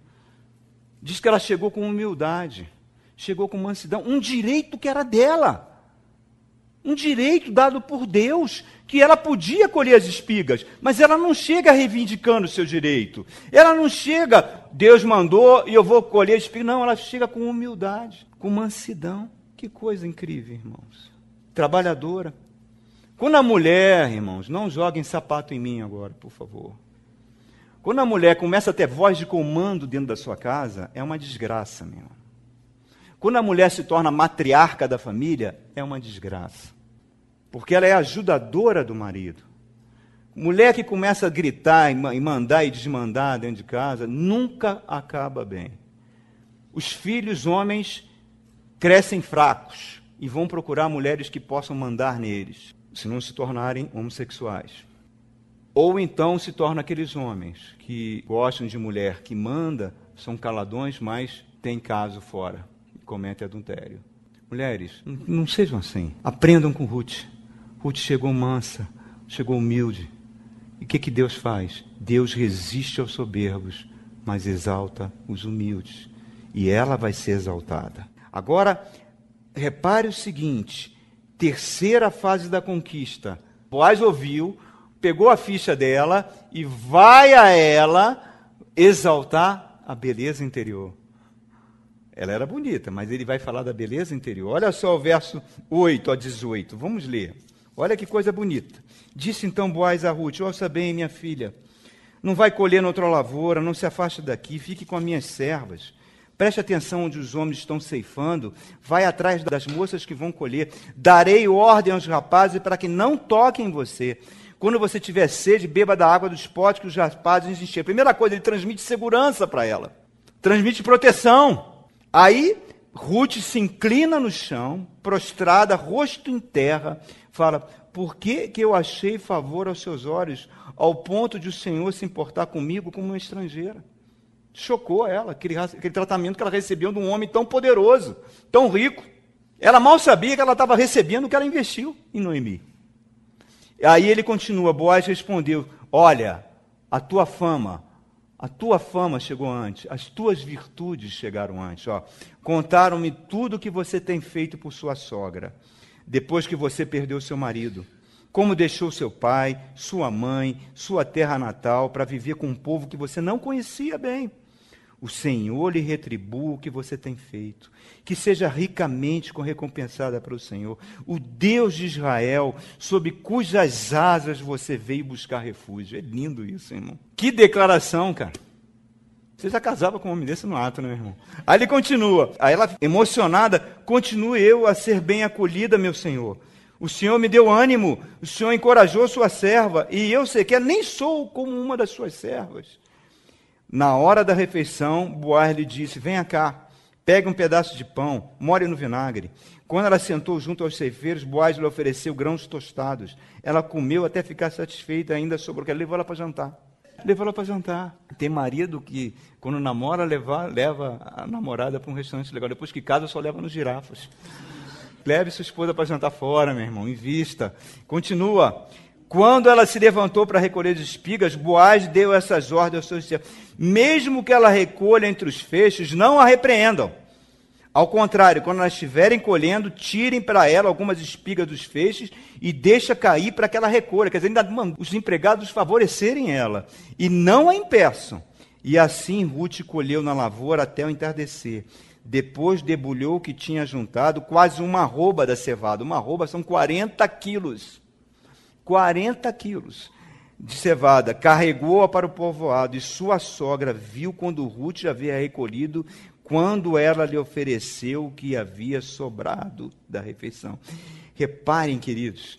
Diz que ela chegou com humildade, chegou com mansidão, um direito que era dela. Um direito dado por Deus, que ela podia colher as espigas, mas ela não chega reivindicando o seu direito. Ela não chega, Deus mandou e eu vou colher espigas. Não, ela chega com humildade, com mansidão. Que coisa incrível, irmãos. Trabalhadora, quando a mulher, irmãos, não joguem sapato em mim agora, por favor. Quando a mulher começa a ter voz de comando dentro da sua casa, é uma desgraça, meu. Quando a mulher se torna matriarca da família, é uma desgraça. Porque ela é ajudadora do marido. Mulher que começa a gritar e mandar e desmandar dentro de casa, nunca acaba bem. Os filhos homens crescem fracos e vão procurar mulheres que possam mandar neles se não se tornarem homossexuais. Ou então se tornam aqueles homens que gostam de mulher que manda, são caladões, mas tem caso fora e cometem adultério. Mulheres, não sejam assim. Aprendam com Ruth. Ruth chegou mansa, chegou humilde. E o que, que Deus faz? Deus resiste aos soberbos, mas exalta os humildes. E ela vai ser exaltada. Agora, repare o seguinte: terceira fase da conquista. Boaz ouviu, pegou a ficha dela e vai a ela exaltar a beleza interior. Ela era bonita, mas ele vai falar da beleza interior. Olha só o verso 8 a 18. Vamos ler. Olha que coisa bonita. Disse então Boaz a Ruth: Ouça bem, minha filha. Não vai colher noutra lavoura, não se afaste daqui, fique com as minhas servas Preste atenção onde os homens estão ceifando. Vai atrás das moças que vão colher. Darei ordem aos rapazes para que não toquem você. Quando você tiver sede, beba da água dos potes que os rapazes encheram. Primeira coisa, ele transmite segurança para ela. Transmite proteção. Aí, Ruth se inclina no chão, prostrada, rosto em terra, fala: Por que, que eu achei favor aos seus olhos, ao ponto de o Senhor se importar comigo como uma estrangeira? Chocou ela, aquele, aquele tratamento que ela recebeu de um homem tão poderoso, tão rico. Ela mal sabia que ela estava recebendo o que ela investiu em Noemi. Aí ele continua, Boaz respondeu: Olha, a tua fama, a tua fama chegou antes, as tuas virtudes chegaram antes. Contaram-me tudo o que você tem feito por sua sogra, depois que você perdeu seu marido. Como deixou seu pai, sua mãe, sua terra natal para viver com um povo que você não conhecia bem. O Senhor lhe retribua o que você tem feito, que seja ricamente recompensada para o Senhor, o Deus de Israel, sob cujas asas você veio buscar refúgio. É lindo isso, irmão. Que declaração, cara. Você já casava com um homem desse no ato, né, irmão? Aí ele continua. Aí ela, emocionada, continue eu a ser bem acolhida, meu Senhor. O Senhor me deu ânimo, o Senhor encorajou sua serva, e eu sequer nem sou como uma das suas servas. Na hora da refeição, Boaz lhe disse: Venha cá, pegue um pedaço de pão, more no vinagre. Quando ela sentou junto aos ceifeiros, Boaz lhe ofereceu grãos tostados. Ela comeu até ficar satisfeita, ainda sobrou, que levou ela para jantar. Levou ela para jantar. Tem marido que, quando namora, leva, leva a namorada para um restaurante legal. Depois que casa, só leva nos girafas. Leve sua esposa para jantar fora, meu irmão, invista. Continua. Quando ela se levantou para recolher as espigas, Boaz deu essas ordens aos seus servos. Mesmo que ela recolha entre os feixes, não a repreendam. Ao contrário, quando elas estiverem colhendo, tirem para ela algumas espigas dos feixes e deixa cair para que ela recolha. Quer dizer, ainda os empregados favorecerem ela e não a impeçam. E assim Ruth colheu na lavoura até o entardecer. Depois debulhou o que tinha juntado, quase uma arroba da cevada. Uma arroba são 40 quilos. 40 quilos de cevada, carregou-a para o povoado, e sua sogra viu quando Ruth havia recolhido, quando ela lhe ofereceu o que havia sobrado da refeição. Reparem, queridos,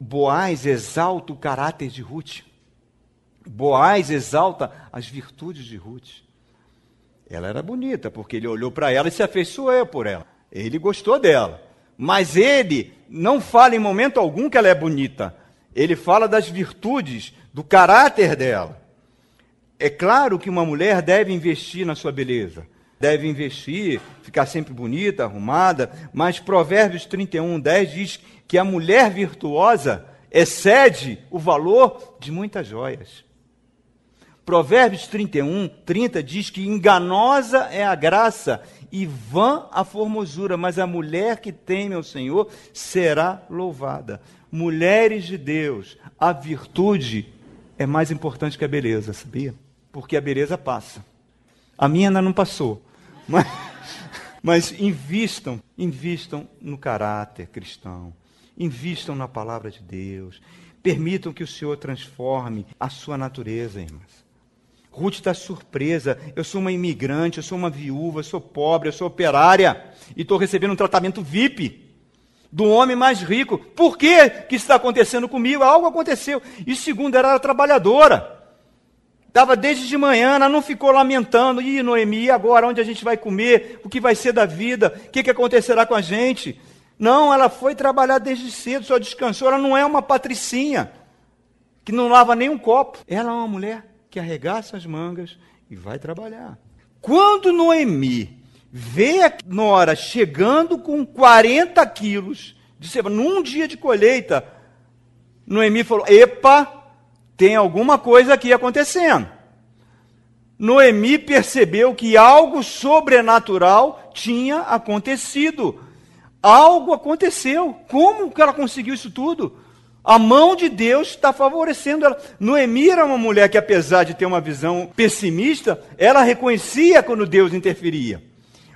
Boaz exalta o caráter de Ruth. Boaz exalta as virtudes de Ruth. Ela era bonita, porque ele olhou para ela e se afeiçoou por ela. Ele gostou dela. Mas ele não fala em momento algum que ela é bonita ele fala das virtudes, do caráter dela. É claro que uma mulher deve investir na sua beleza, deve investir, ficar sempre bonita, arrumada, mas Provérbios 31, 10 diz que a mulher virtuosa excede o valor de muitas joias. Provérbios 31, 30 diz que enganosa é a graça e vã a formosura, mas a mulher que teme ao Senhor será louvada mulheres de Deus, a virtude é mais importante que a beleza, sabia? Porque a beleza passa. A minha ainda não passou. Mas, mas invistam, invistam no caráter cristão. Invistam na palavra de Deus. Permitam que o Senhor transforme a sua natureza, irmãs. Ruth está surpresa. Eu sou uma imigrante, eu sou uma viúva, eu sou pobre, eu sou operária e estou recebendo um tratamento VIP do homem mais rico. Por que, que está acontecendo comigo? Algo aconteceu. E segundo, ela era trabalhadora. Estava desde de manhã, ela não ficou lamentando, ih, Noemi, agora onde a gente vai comer? O que vai ser da vida? O que, que acontecerá com a gente? Não, ela foi trabalhar desde cedo, só descansou. Ela não é uma patricinha, que não lava nem um copo. Ela é uma mulher que arregaça as mangas e vai trabalhar. Quando Noemi vê a nora chegando com 40 quilos de cevada, num dia de colheita, Noemi falou: Epa, tem alguma coisa aqui acontecendo. Noemi percebeu que algo sobrenatural tinha acontecido. Algo aconteceu. Como que ela conseguiu isso tudo? A mão de Deus está favorecendo ela. Noemi era uma mulher que, apesar de ter uma visão pessimista, ela reconhecia quando Deus interferia.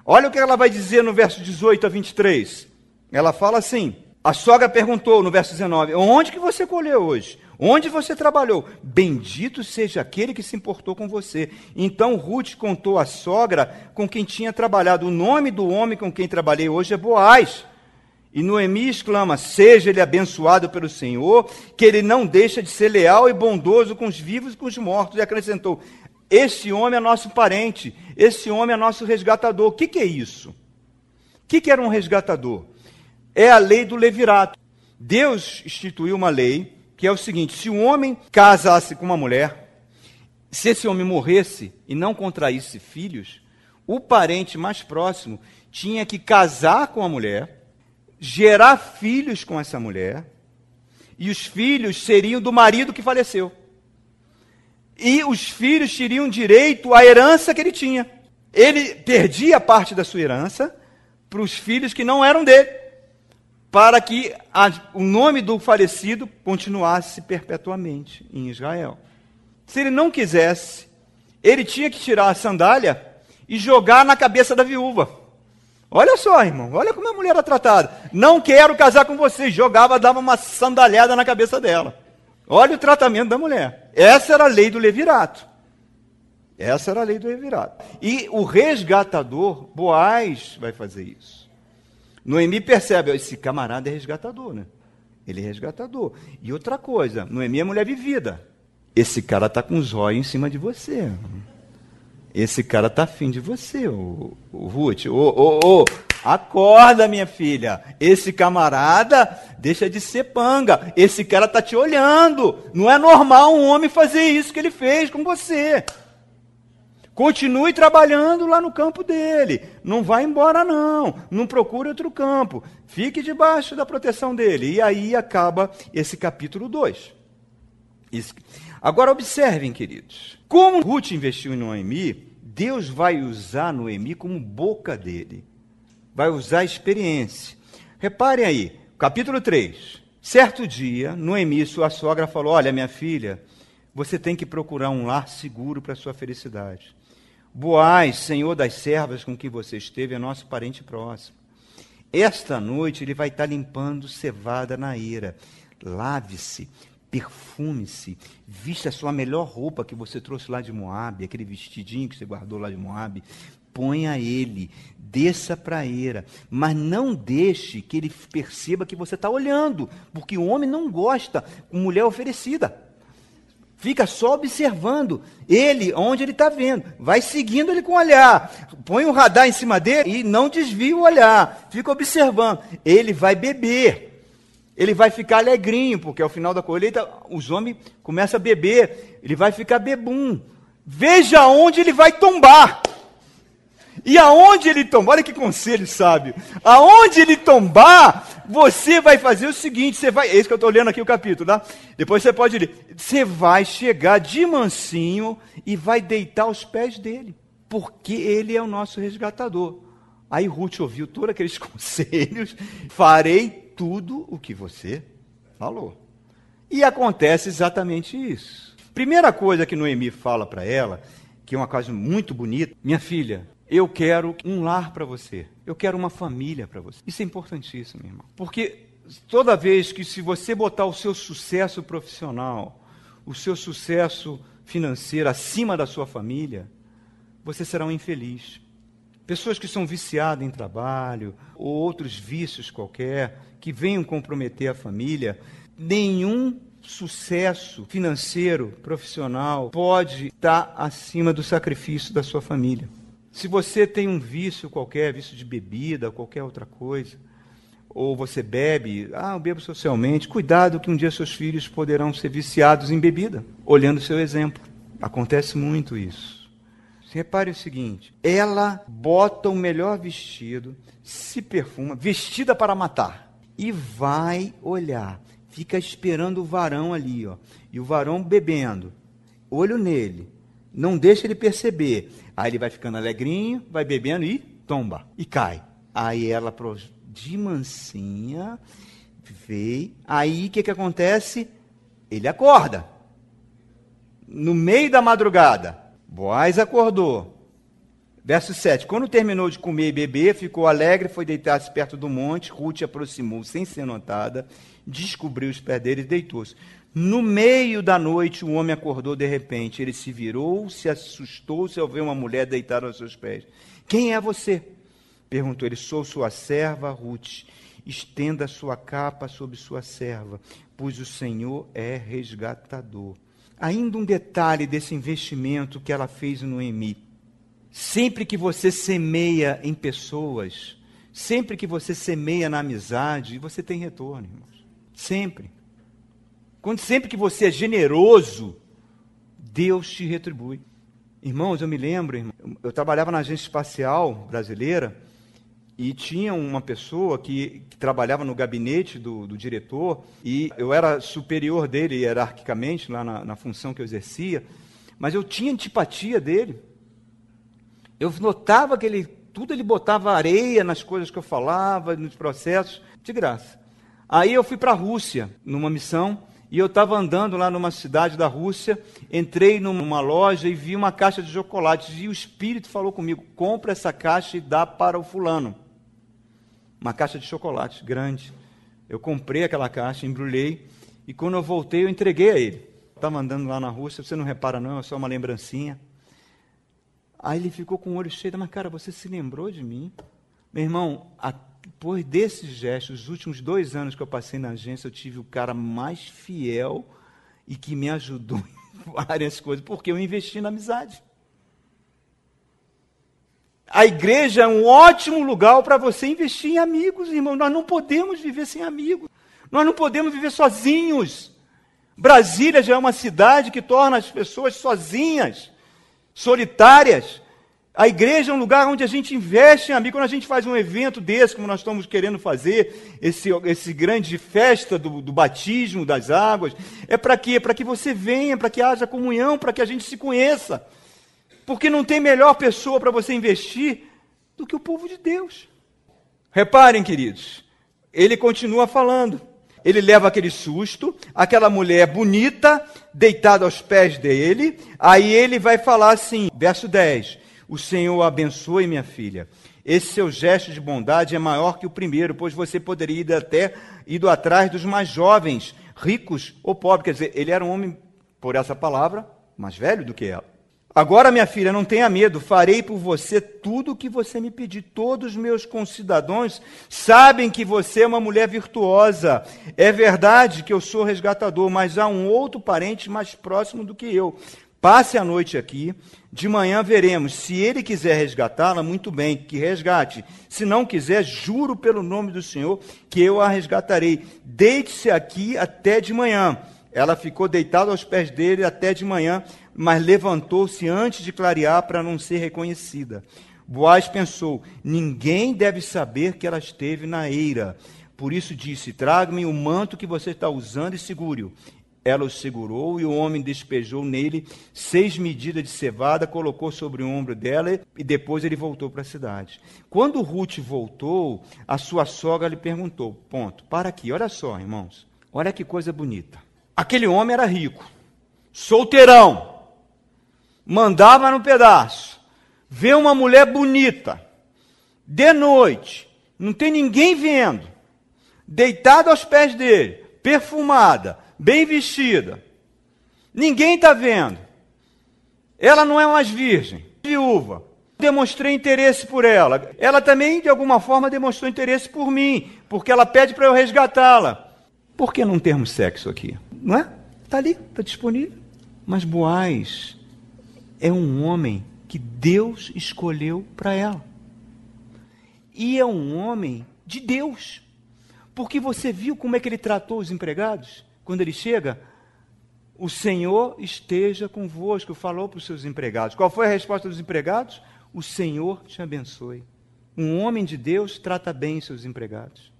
Olha o que ela vai dizer no verso 18 a 23. Ela fala assim: A sogra perguntou no verso 19: Onde que você colheu hoje? Onde você trabalhou? Bendito seja aquele que se importou com você. Então Ruth contou à sogra com quem tinha trabalhado. O nome do homem com quem trabalhei hoje é Boaz. E Noemi exclama: Seja ele abençoado pelo Senhor, que ele não deixa de ser leal e bondoso com os vivos e com os mortos. E acrescentou: Esse homem é nosso parente, esse homem é nosso resgatador. O que, que é isso? O que, que era um resgatador? É a lei do levirato. Deus instituiu uma lei que é o seguinte: se um homem casasse com uma mulher, se esse homem morresse e não contraísse filhos, o parente mais próximo tinha que casar com a mulher gerar filhos com essa mulher, e os filhos seriam do marido que faleceu. E os filhos teriam direito à herança que ele tinha. Ele perdia parte da sua herança para os filhos que não eram dele, para que a, o nome do falecido continuasse perpetuamente em Israel. Se ele não quisesse, ele tinha que tirar a sandália e jogar na cabeça da viúva. Olha só, irmão, olha como a mulher era tratada. Não quero casar com você. Jogava, dava uma sandalhada na cabeça dela. Olha o tratamento da mulher. Essa era a lei do levirato. Essa era a lei do levirato. E o resgatador, Boaz, vai fazer isso. Noemi percebe, esse camarada é resgatador, né? Ele é resgatador. E outra coisa, Noemi é mulher vivida. Esse cara está com os olhos em cima de você. Esse cara tá afim de você, o, o Ruth. Ô, ô, ô, acorda, minha filha. Esse camarada deixa de ser panga. Esse cara tá te olhando. Não é normal um homem fazer isso que ele fez com você. Continue trabalhando lá no campo dele. Não vá embora, não. Não procure outro campo. Fique debaixo da proteção dele. E aí acaba esse capítulo 2. Agora observem, queridos. Como Ruth investiu em Noemi, Deus vai usar Noemi como boca dele. Vai usar a experiência. Reparem aí, capítulo 3. Certo dia, Noemi, sua sogra, falou: Olha, minha filha, você tem que procurar um lar seguro para sua felicidade. Boaz, senhor das servas com quem você esteve, é nosso parente próximo. Esta noite ele vai estar limpando cevada na eira. Lave-se, perfume-se, vista a sua melhor roupa que você trouxe lá de Moab, aquele vestidinho que você guardou lá de Moab, ponha ele, desça a eira, mas não deixe que ele perceba que você está olhando, porque o homem não gosta com mulher oferecida. Fica só observando ele, onde ele está vendo. Vai seguindo ele com o olhar. Põe o radar em cima dele e não desvia o olhar. Fica observando. Ele vai beber ele vai ficar alegrinho, porque ao final da colheita os homens começam a beber, ele vai ficar bebum. Veja onde ele vai tombar. E aonde ele tombar, olha que conselho sábio. Aonde ele tombar, você vai fazer o seguinte: você vai, é isso que eu estou lendo aqui o capítulo, tá? Depois você pode ler. Você vai chegar de mansinho e vai deitar aos pés dele, porque ele é o nosso resgatador. Aí Ruth ouviu todos aqueles conselhos. Farei tudo o que você falou. E acontece exatamente isso. Primeira coisa que Noemi fala para ela, que é uma coisa muito bonita, minha filha, eu quero um lar para você. Eu quero uma família para você. Isso é importantíssimo, irmão. Porque toda vez que se você botar o seu sucesso profissional, o seu sucesso financeiro acima da sua família, você será um infeliz. Pessoas que são viciadas em trabalho ou outros vícios qualquer, que venham comprometer a família, nenhum sucesso financeiro, profissional, pode estar acima do sacrifício da sua família. Se você tem um vício qualquer, vício de bebida, qualquer outra coisa, ou você bebe, ah, eu bebo socialmente, cuidado que um dia seus filhos poderão ser viciados em bebida, olhando seu exemplo. Acontece muito isso. Repare o seguinte: ela bota o melhor vestido, se perfuma, vestida para matar e vai olhar. Fica esperando o varão ali, ó. E o varão bebendo. Olho nele. Não deixa ele perceber. Aí ele vai ficando alegrinho, vai bebendo e tomba. E cai. Aí ela, de mansinha, veio. Aí o que, que acontece? Ele acorda. No meio da madrugada. Boaz acordou. Verso 7. Quando terminou de comer e beber, ficou alegre, foi deitar-se perto do monte. Ruth aproximou sem ser notada, descobriu os pés dele e deitou-se. No meio da noite, o homem acordou de repente. Ele se virou, se assustou-se ao ver uma mulher deitada aos seus pés. Quem é você? Perguntou ele. Sou sua serva Ruth. Estenda sua capa sobre sua serva, pois o Senhor é resgatador. Ainda um detalhe desse investimento que ela fez no Noemi. Sempre que você semeia em pessoas, sempre que você semeia na amizade, você tem retorno, irmãos. Sempre. Quando sempre que você é generoso, Deus te retribui. Irmãos, eu me lembro, irmão, eu trabalhava na agência espacial brasileira e tinha uma pessoa que, que trabalhava no gabinete do, do, diretor e eu era superior dele hierarquicamente lá na, na função que eu exercia, mas eu tinha antipatia dele. Eu notava que ele tudo ele botava areia nas coisas que eu falava, nos processos, de graça. Aí eu fui para a Rússia numa missão e eu estava andando lá numa cidade da Rússia, entrei numa loja e vi uma caixa de chocolates. E o Espírito falou comigo: compra essa caixa e dá para o fulano. Uma caixa de chocolate grande. Eu comprei aquela caixa, embrulhei, e quando eu voltei, eu entreguei a ele. Estava andando lá na Rússia, você não repara, não, é só uma lembrancinha. Aí ele ficou com o olho cheio, mas cara, você se lembrou de mim? Meu irmão, depois desses gestos, os últimos dois anos que eu passei na agência, eu tive o cara mais fiel e que me ajudou em várias coisas, porque eu investi na amizade. A igreja é um ótimo lugar para você investir em amigos, irmão. Nós não podemos viver sem amigos. Nós não podemos viver sozinhos. Brasília já é uma cidade que torna as pessoas sozinhas, solitárias. A igreja é um lugar onde a gente investe em amigo. Quando a gente faz um evento desse, como nós estamos querendo fazer, esse, esse grande festa do, do batismo das águas, é para quê? Para que você venha, para que haja comunhão, para que a gente se conheça. Porque não tem melhor pessoa para você investir do que o povo de Deus. Reparem, queridos, ele continua falando. Ele leva aquele susto, aquela mulher bonita, deitada aos pés dele, aí ele vai falar assim, verso 10 o Senhor abençoe, minha filha. Esse seu gesto de bondade é maior que o primeiro, pois você poderia ir até ido atrás dos mais jovens, ricos ou pobres. Quer dizer, ele era um homem, por essa palavra, mais velho do que ela. Agora, minha filha, não tenha medo, farei por você tudo o que você me pedir. Todos os meus concidadãos sabem que você é uma mulher virtuosa. É verdade que eu sou resgatador, mas há um outro parente mais próximo do que eu. Passe a noite aqui, de manhã veremos. Se ele quiser resgatá-la, muito bem, que resgate. Se não quiser, juro pelo nome do Senhor que eu a resgatarei. Deite-se aqui até de manhã. Ela ficou deitada aos pés dele até de manhã, mas levantou-se antes de clarear para não ser reconhecida. Boaz pensou: ninguém deve saber que ela esteve na eira. Por isso disse: Traga-me o manto que você está usando e segure-o. Ela o segurou e o homem despejou nele seis medidas de cevada, colocou sobre o ombro dela e depois ele voltou para a cidade. Quando Ruth voltou, a sua sogra lhe perguntou: Ponto, para aqui, olha só, irmãos, olha que coisa bonita. Aquele homem era rico, solteirão, mandava no pedaço, vê uma mulher bonita, de noite, não tem ninguém vendo, deitada aos pés dele, perfumada, bem vestida. Ninguém está vendo. Ela não é mais virgem, viúva. Demonstrei interesse por ela. Ela também, de alguma forma, demonstrou interesse por mim, porque ela pede para eu resgatá-la. Por que não termos sexo aqui? Não é? Está ali, está disponível. Mas Boaz é um homem que Deus escolheu para ela. E é um homem de Deus. Porque você viu como é que ele tratou os empregados? quando ele chega, o Senhor esteja convosco, falou para os seus empregados. Qual foi a resposta dos empregados? O Senhor te abençoe. Um homem de Deus trata bem seus empregados.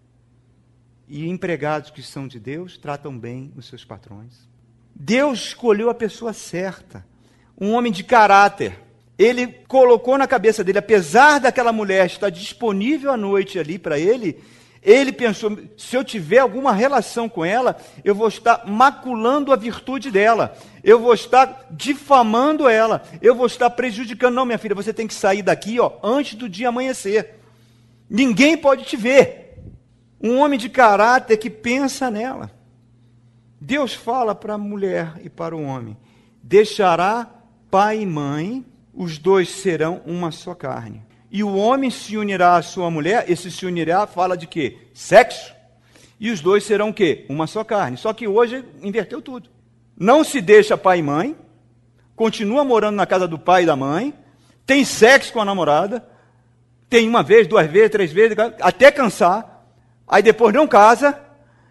E empregados que são de Deus tratam bem os seus patrões. Deus escolheu a pessoa certa, um homem de caráter. Ele colocou na cabeça dele, apesar daquela mulher estar disponível à noite ali para ele, ele pensou: se eu tiver alguma relação com ela, eu vou estar maculando a virtude dela, eu vou estar difamando ela, eu vou estar prejudicando. Não, minha filha, você tem que sair daqui ó, antes do dia amanhecer. Ninguém pode te ver. Um homem de caráter que pensa nela. Deus fala para a mulher e para o homem: deixará pai e mãe, os dois serão uma só carne. E o homem se unirá à sua mulher, esse se unirá fala de quê? Sexo. E os dois serão o quê? Uma só carne. Só que hoje inverteu tudo. Não se deixa pai e mãe, continua morando na casa do pai e da mãe, tem sexo com a namorada, tem uma vez, duas vezes, três vezes, até cansar, aí depois não casa,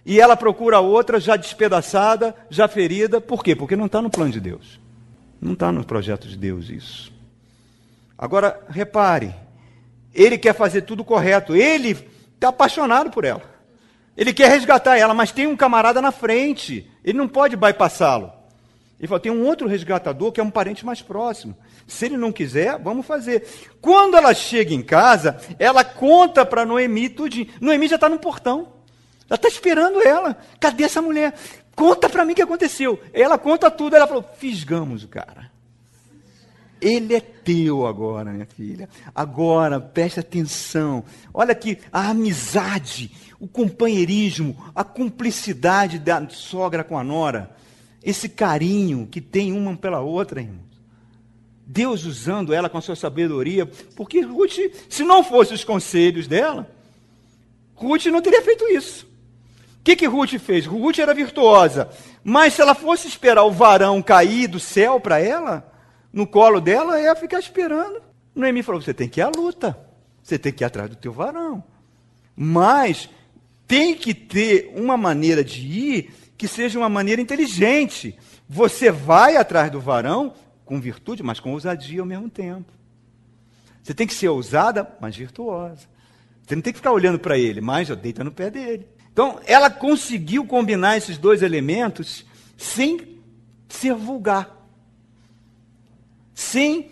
e ela procura outra já despedaçada, já ferida. Por quê? Porque não está no plano de Deus. Não está no projeto de Deus isso. Agora, repare, ele quer fazer tudo correto, ele está apaixonado por ela. Ele quer resgatar ela, mas tem um camarada na frente, ele não pode bypassá-lo. Ele falou: tem um outro resgatador que é um parente mais próximo. Se ele não quiser, vamos fazer. Quando ela chega em casa, ela conta para Noemi tudinho. Noemi já está no portão. Ela está esperando ela. Cadê essa mulher? Conta para mim o que aconteceu. Ela conta tudo. Ela falou: fisgamos o cara. Ele é teu agora, minha filha. Agora, preste atenção. Olha aqui, a amizade, o companheirismo, a cumplicidade da sogra com a nora. Esse carinho que tem uma pela outra, irmãos. Deus usando ela com a sua sabedoria. Porque Ruth, se não fossem os conselhos dela, Ruth não teria feito isso que, que Ruth fez? Ruth era virtuosa, mas se ela fosse esperar o varão cair do céu para ela, no colo dela, ela ia ficar esperando. Noemi falou: você tem que ir à luta, você tem que ir atrás do teu varão. Mas tem que ter uma maneira de ir que seja uma maneira inteligente. Você vai atrás do varão com virtude, mas com ousadia ao mesmo tempo. Você tem que ser ousada, mas virtuosa. Você não tem que ficar olhando para ele, mas deita no pé dele. Então, ela conseguiu combinar esses dois elementos sem ser vulgar, sem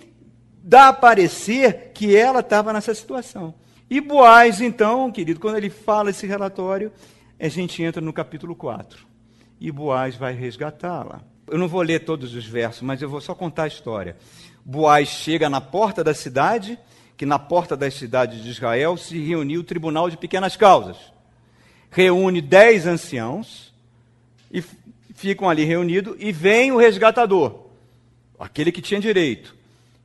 dar a parecer que ela estava nessa situação. E Boaz, então, querido, quando ele fala esse relatório, a gente entra no capítulo 4. E Boaz vai resgatá-la. Eu não vou ler todos os versos, mas eu vou só contar a história. Boaz chega na porta da cidade, que na porta da cidade de Israel se reuniu o tribunal de pequenas causas reúne dez anciãos e ficam ali reunidos e vem o resgatador, aquele que tinha direito.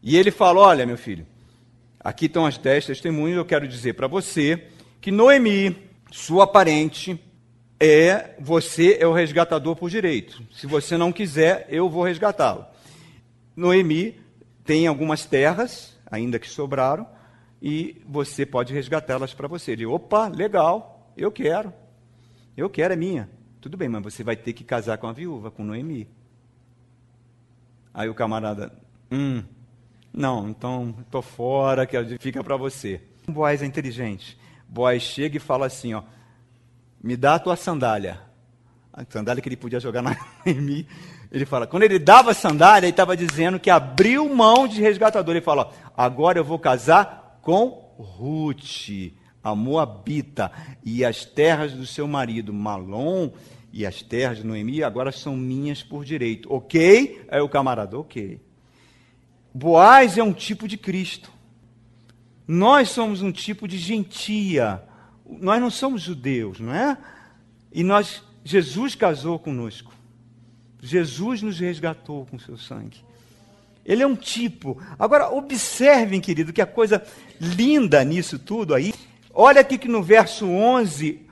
E ele fala: Olha, meu filho, aqui estão as dez testemunhas. Eu quero dizer para você que Noemi, sua parente, é você é o resgatador por direito. Se você não quiser, eu vou resgatá-lo. Noemi tem algumas terras, ainda que sobraram, e você pode resgatá-las para você. Ele, opa, legal, eu quero. Eu quero, é minha. Tudo bem, mas você vai ter que casar com a viúva, com Noemi. Aí o camarada, hum, não, então estou fora, que fica para você. Boaz é inteligente. Boaz chega e fala assim, ó, me dá a tua sandália. A sandália que ele podia jogar na Noemi. Ele fala, quando ele dava a sandália, ele estava dizendo que abriu mão de resgatador. Ele fala, ó, agora eu vou casar com Ruth a Moabita e as terras do seu marido Malom e as terras de Noemi agora são minhas por direito. Ok? Aí o camarada, ok. Boaz é um tipo de Cristo. Nós somos um tipo de gentia. Nós não somos judeus, não é? E nós, Jesus casou conosco. Jesus nos resgatou com seu sangue. Ele é um tipo. Agora, observem, querido, que a coisa linda nisso tudo aí Olha aqui que no verso 11,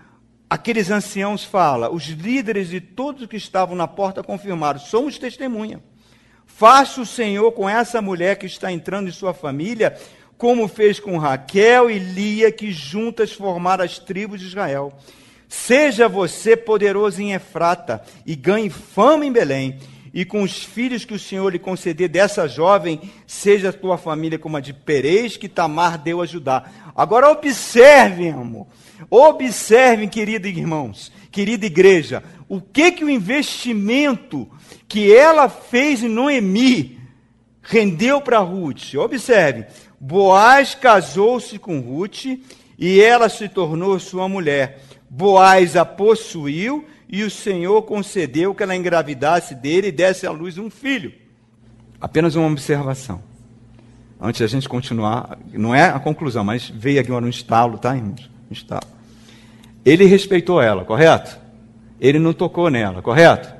aqueles anciãos falam, os líderes de todos que estavam na porta confirmaram, somos testemunha. Faça o Senhor com essa mulher que está entrando em sua família, como fez com Raquel e Lia, que juntas formaram as tribos de Israel. Seja você poderoso em Efrata e ganhe fama em Belém e com os filhos que o Senhor lhe conceder dessa jovem, seja a tua família como a de Perez, que Tamar deu a. Agora observem, amor. Observem, queridos irmãos, querida igreja, o que que o investimento que ela fez em Noemi rendeu para Ruth. Observe, Boaz casou-se com Ruth e ela se tornou sua mulher. Boaz a possuiu e o Senhor concedeu que ela engravidasse dele e desse à luz um filho. Apenas uma observação. Antes da gente continuar, não é a conclusão, mas veio aqui um estalo, tá, irmãos? Um estalo. Ele respeitou ela, correto? Ele não tocou nela, correto?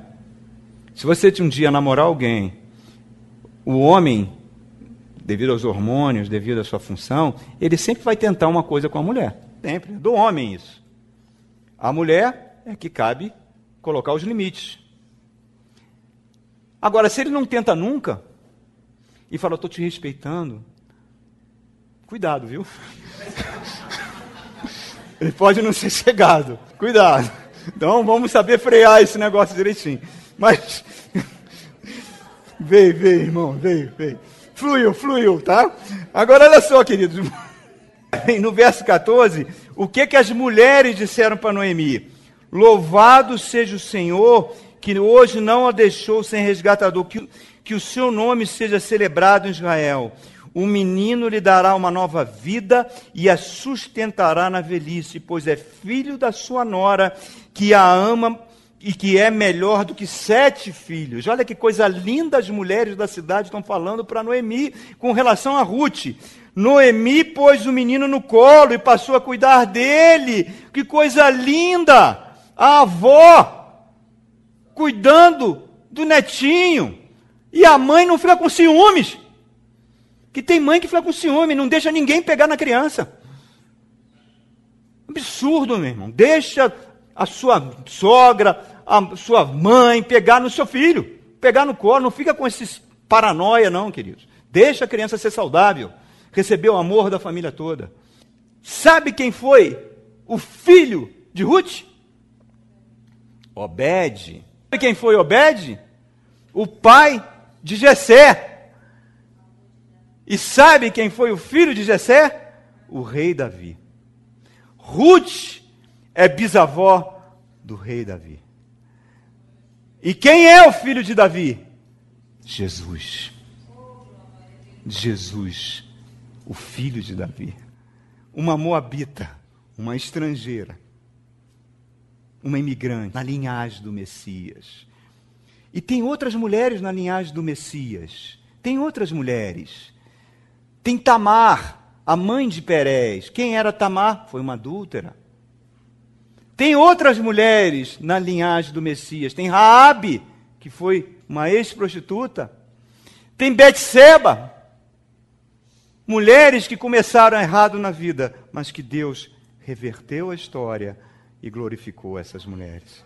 Se você um dia namorar alguém, o homem, devido aos hormônios, devido à sua função, ele sempre vai tentar uma coisa com a mulher. Sempre. Do homem isso. A mulher é que cabe colocar os limites. Agora, se ele não tenta nunca e fala, estou te respeitando, cuidado, viu? Ele pode não ser cegado. Cuidado. Então vamos saber frear esse negócio direitinho. Mas. veio, veio, irmão, veio, veio. Fluiu, fluiu, tá? Agora olha só, queridos. No verso 14, o que que as mulheres disseram para Noemi? Louvado seja o Senhor, que hoje não a deixou sem resgatador, que, que o seu nome seja celebrado em Israel. O menino lhe dará uma nova vida e a sustentará na velhice, pois é filho da sua nora, que a ama e que é melhor do que sete filhos. Olha que coisa linda as mulheres da cidade estão falando para Noemi com relação a Ruth. Noemi pôs o menino no colo e passou a cuidar dele. Que coisa linda! A avó cuidando do netinho. E a mãe não fica com ciúmes. Que tem mãe que fica com ciúme, não deixa ninguém pegar na criança. Absurdo, meu irmão. Deixa a sua sogra, a sua mãe pegar no seu filho, pegar no colo. Não fica com esses paranoia, não, queridos. Deixa a criança ser saudável, receber o amor da família toda. Sabe quem foi o filho de Ruth? Obed. Sabe quem foi Obed? O pai de Jessé. E sabe quem foi o filho de Jessé? O rei Davi. Ruth é bisavó do rei Davi. E quem é o filho de Davi? Jesus. Jesus, o filho de Davi. Uma moabita, uma estrangeira, uma imigrante na linhagem do Messias. E tem outras mulheres na linhagem do Messias. Tem outras mulheres. Tem Tamar, a mãe de Perez. Quem era Tamar? Foi uma adúltera. Tem outras mulheres na linhagem do Messias. Tem Raabe, que foi uma ex-prostituta. Tem Betseba. Mulheres que começaram errado na vida, mas que Deus reverteu a história e glorificou essas mulheres.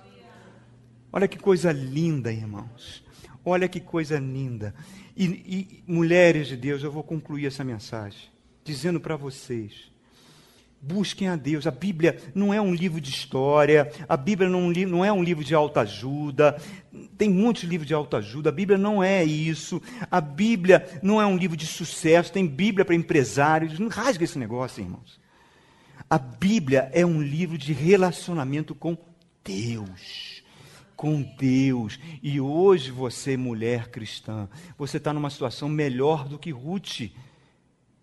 Olha que coisa linda, irmãos. Olha que coisa linda. E, e mulheres de Deus, eu vou concluir essa mensagem dizendo para vocês: busquem a Deus. A Bíblia não é um livro de história, a Bíblia não, não é um livro de autoajuda. Tem muitos livros de autoajuda, a Bíblia não é isso. A Bíblia não é um livro de sucesso, tem Bíblia para empresários. Não rasga esse negócio, irmãos. A Bíblia é um livro de relacionamento com Deus com Deus. E hoje você, mulher cristã, você está numa situação melhor do que Ruth.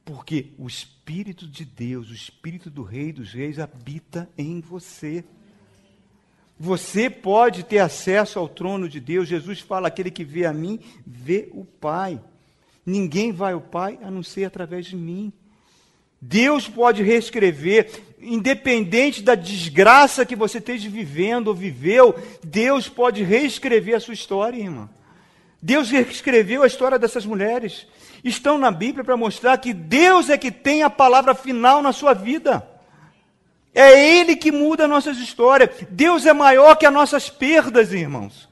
Porque o Espírito de Deus, o Espírito do Rei dos Reis, habita em você. Você pode ter acesso ao trono de Deus. Jesus fala: aquele que vê a mim, vê o Pai. Ninguém vai ao Pai a não ser através de mim. Deus pode reescrever, independente da desgraça que você esteja vivendo ou viveu, Deus pode reescrever a sua história, irmã. Deus reescreveu a história dessas mulheres. Estão na Bíblia para mostrar que Deus é que tem a palavra final na sua vida. É Ele que muda as nossas histórias. Deus é maior que as nossas perdas, irmãos.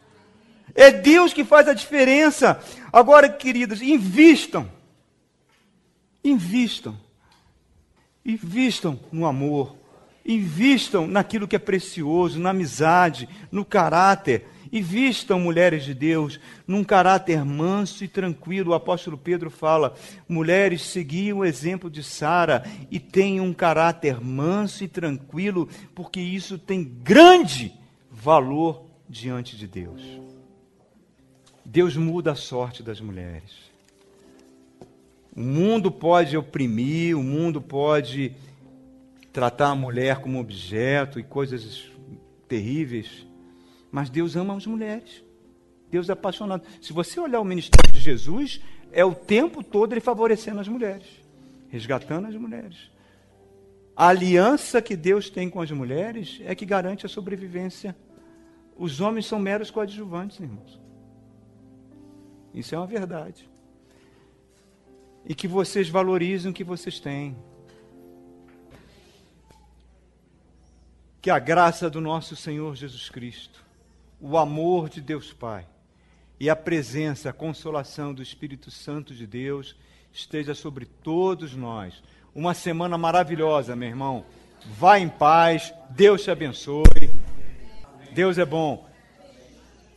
É Deus que faz a diferença. Agora, queridos, invistam. Invistam Invistam no amor, invistam naquilo que é precioso, na amizade, no caráter. Invistam, mulheres de Deus, num caráter manso e tranquilo. O apóstolo Pedro fala: mulheres, seguiam o exemplo de Sara e tenham um caráter manso e tranquilo, porque isso tem grande valor diante de Deus. Deus muda a sorte das mulheres. O mundo pode oprimir, o mundo pode tratar a mulher como objeto e coisas terríveis, mas Deus ama as mulheres. Deus é apaixonado. Se você olhar o ministério de Jesus, é o tempo todo ele favorecendo as mulheres, resgatando as mulheres. A aliança que Deus tem com as mulheres é que garante a sobrevivência. Os homens são meros coadjuvantes, irmãos. Isso é uma verdade. E que vocês valorizem o que vocês têm. Que a graça do nosso Senhor Jesus Cristo, o amor de Deus Pai e a presença, a consolação do Espírito Santo de Deus esteja sobre todos nós. Uma semana maravilhosa, meu irmão. Vá em paz, Deus te abençoe. Deus é bom.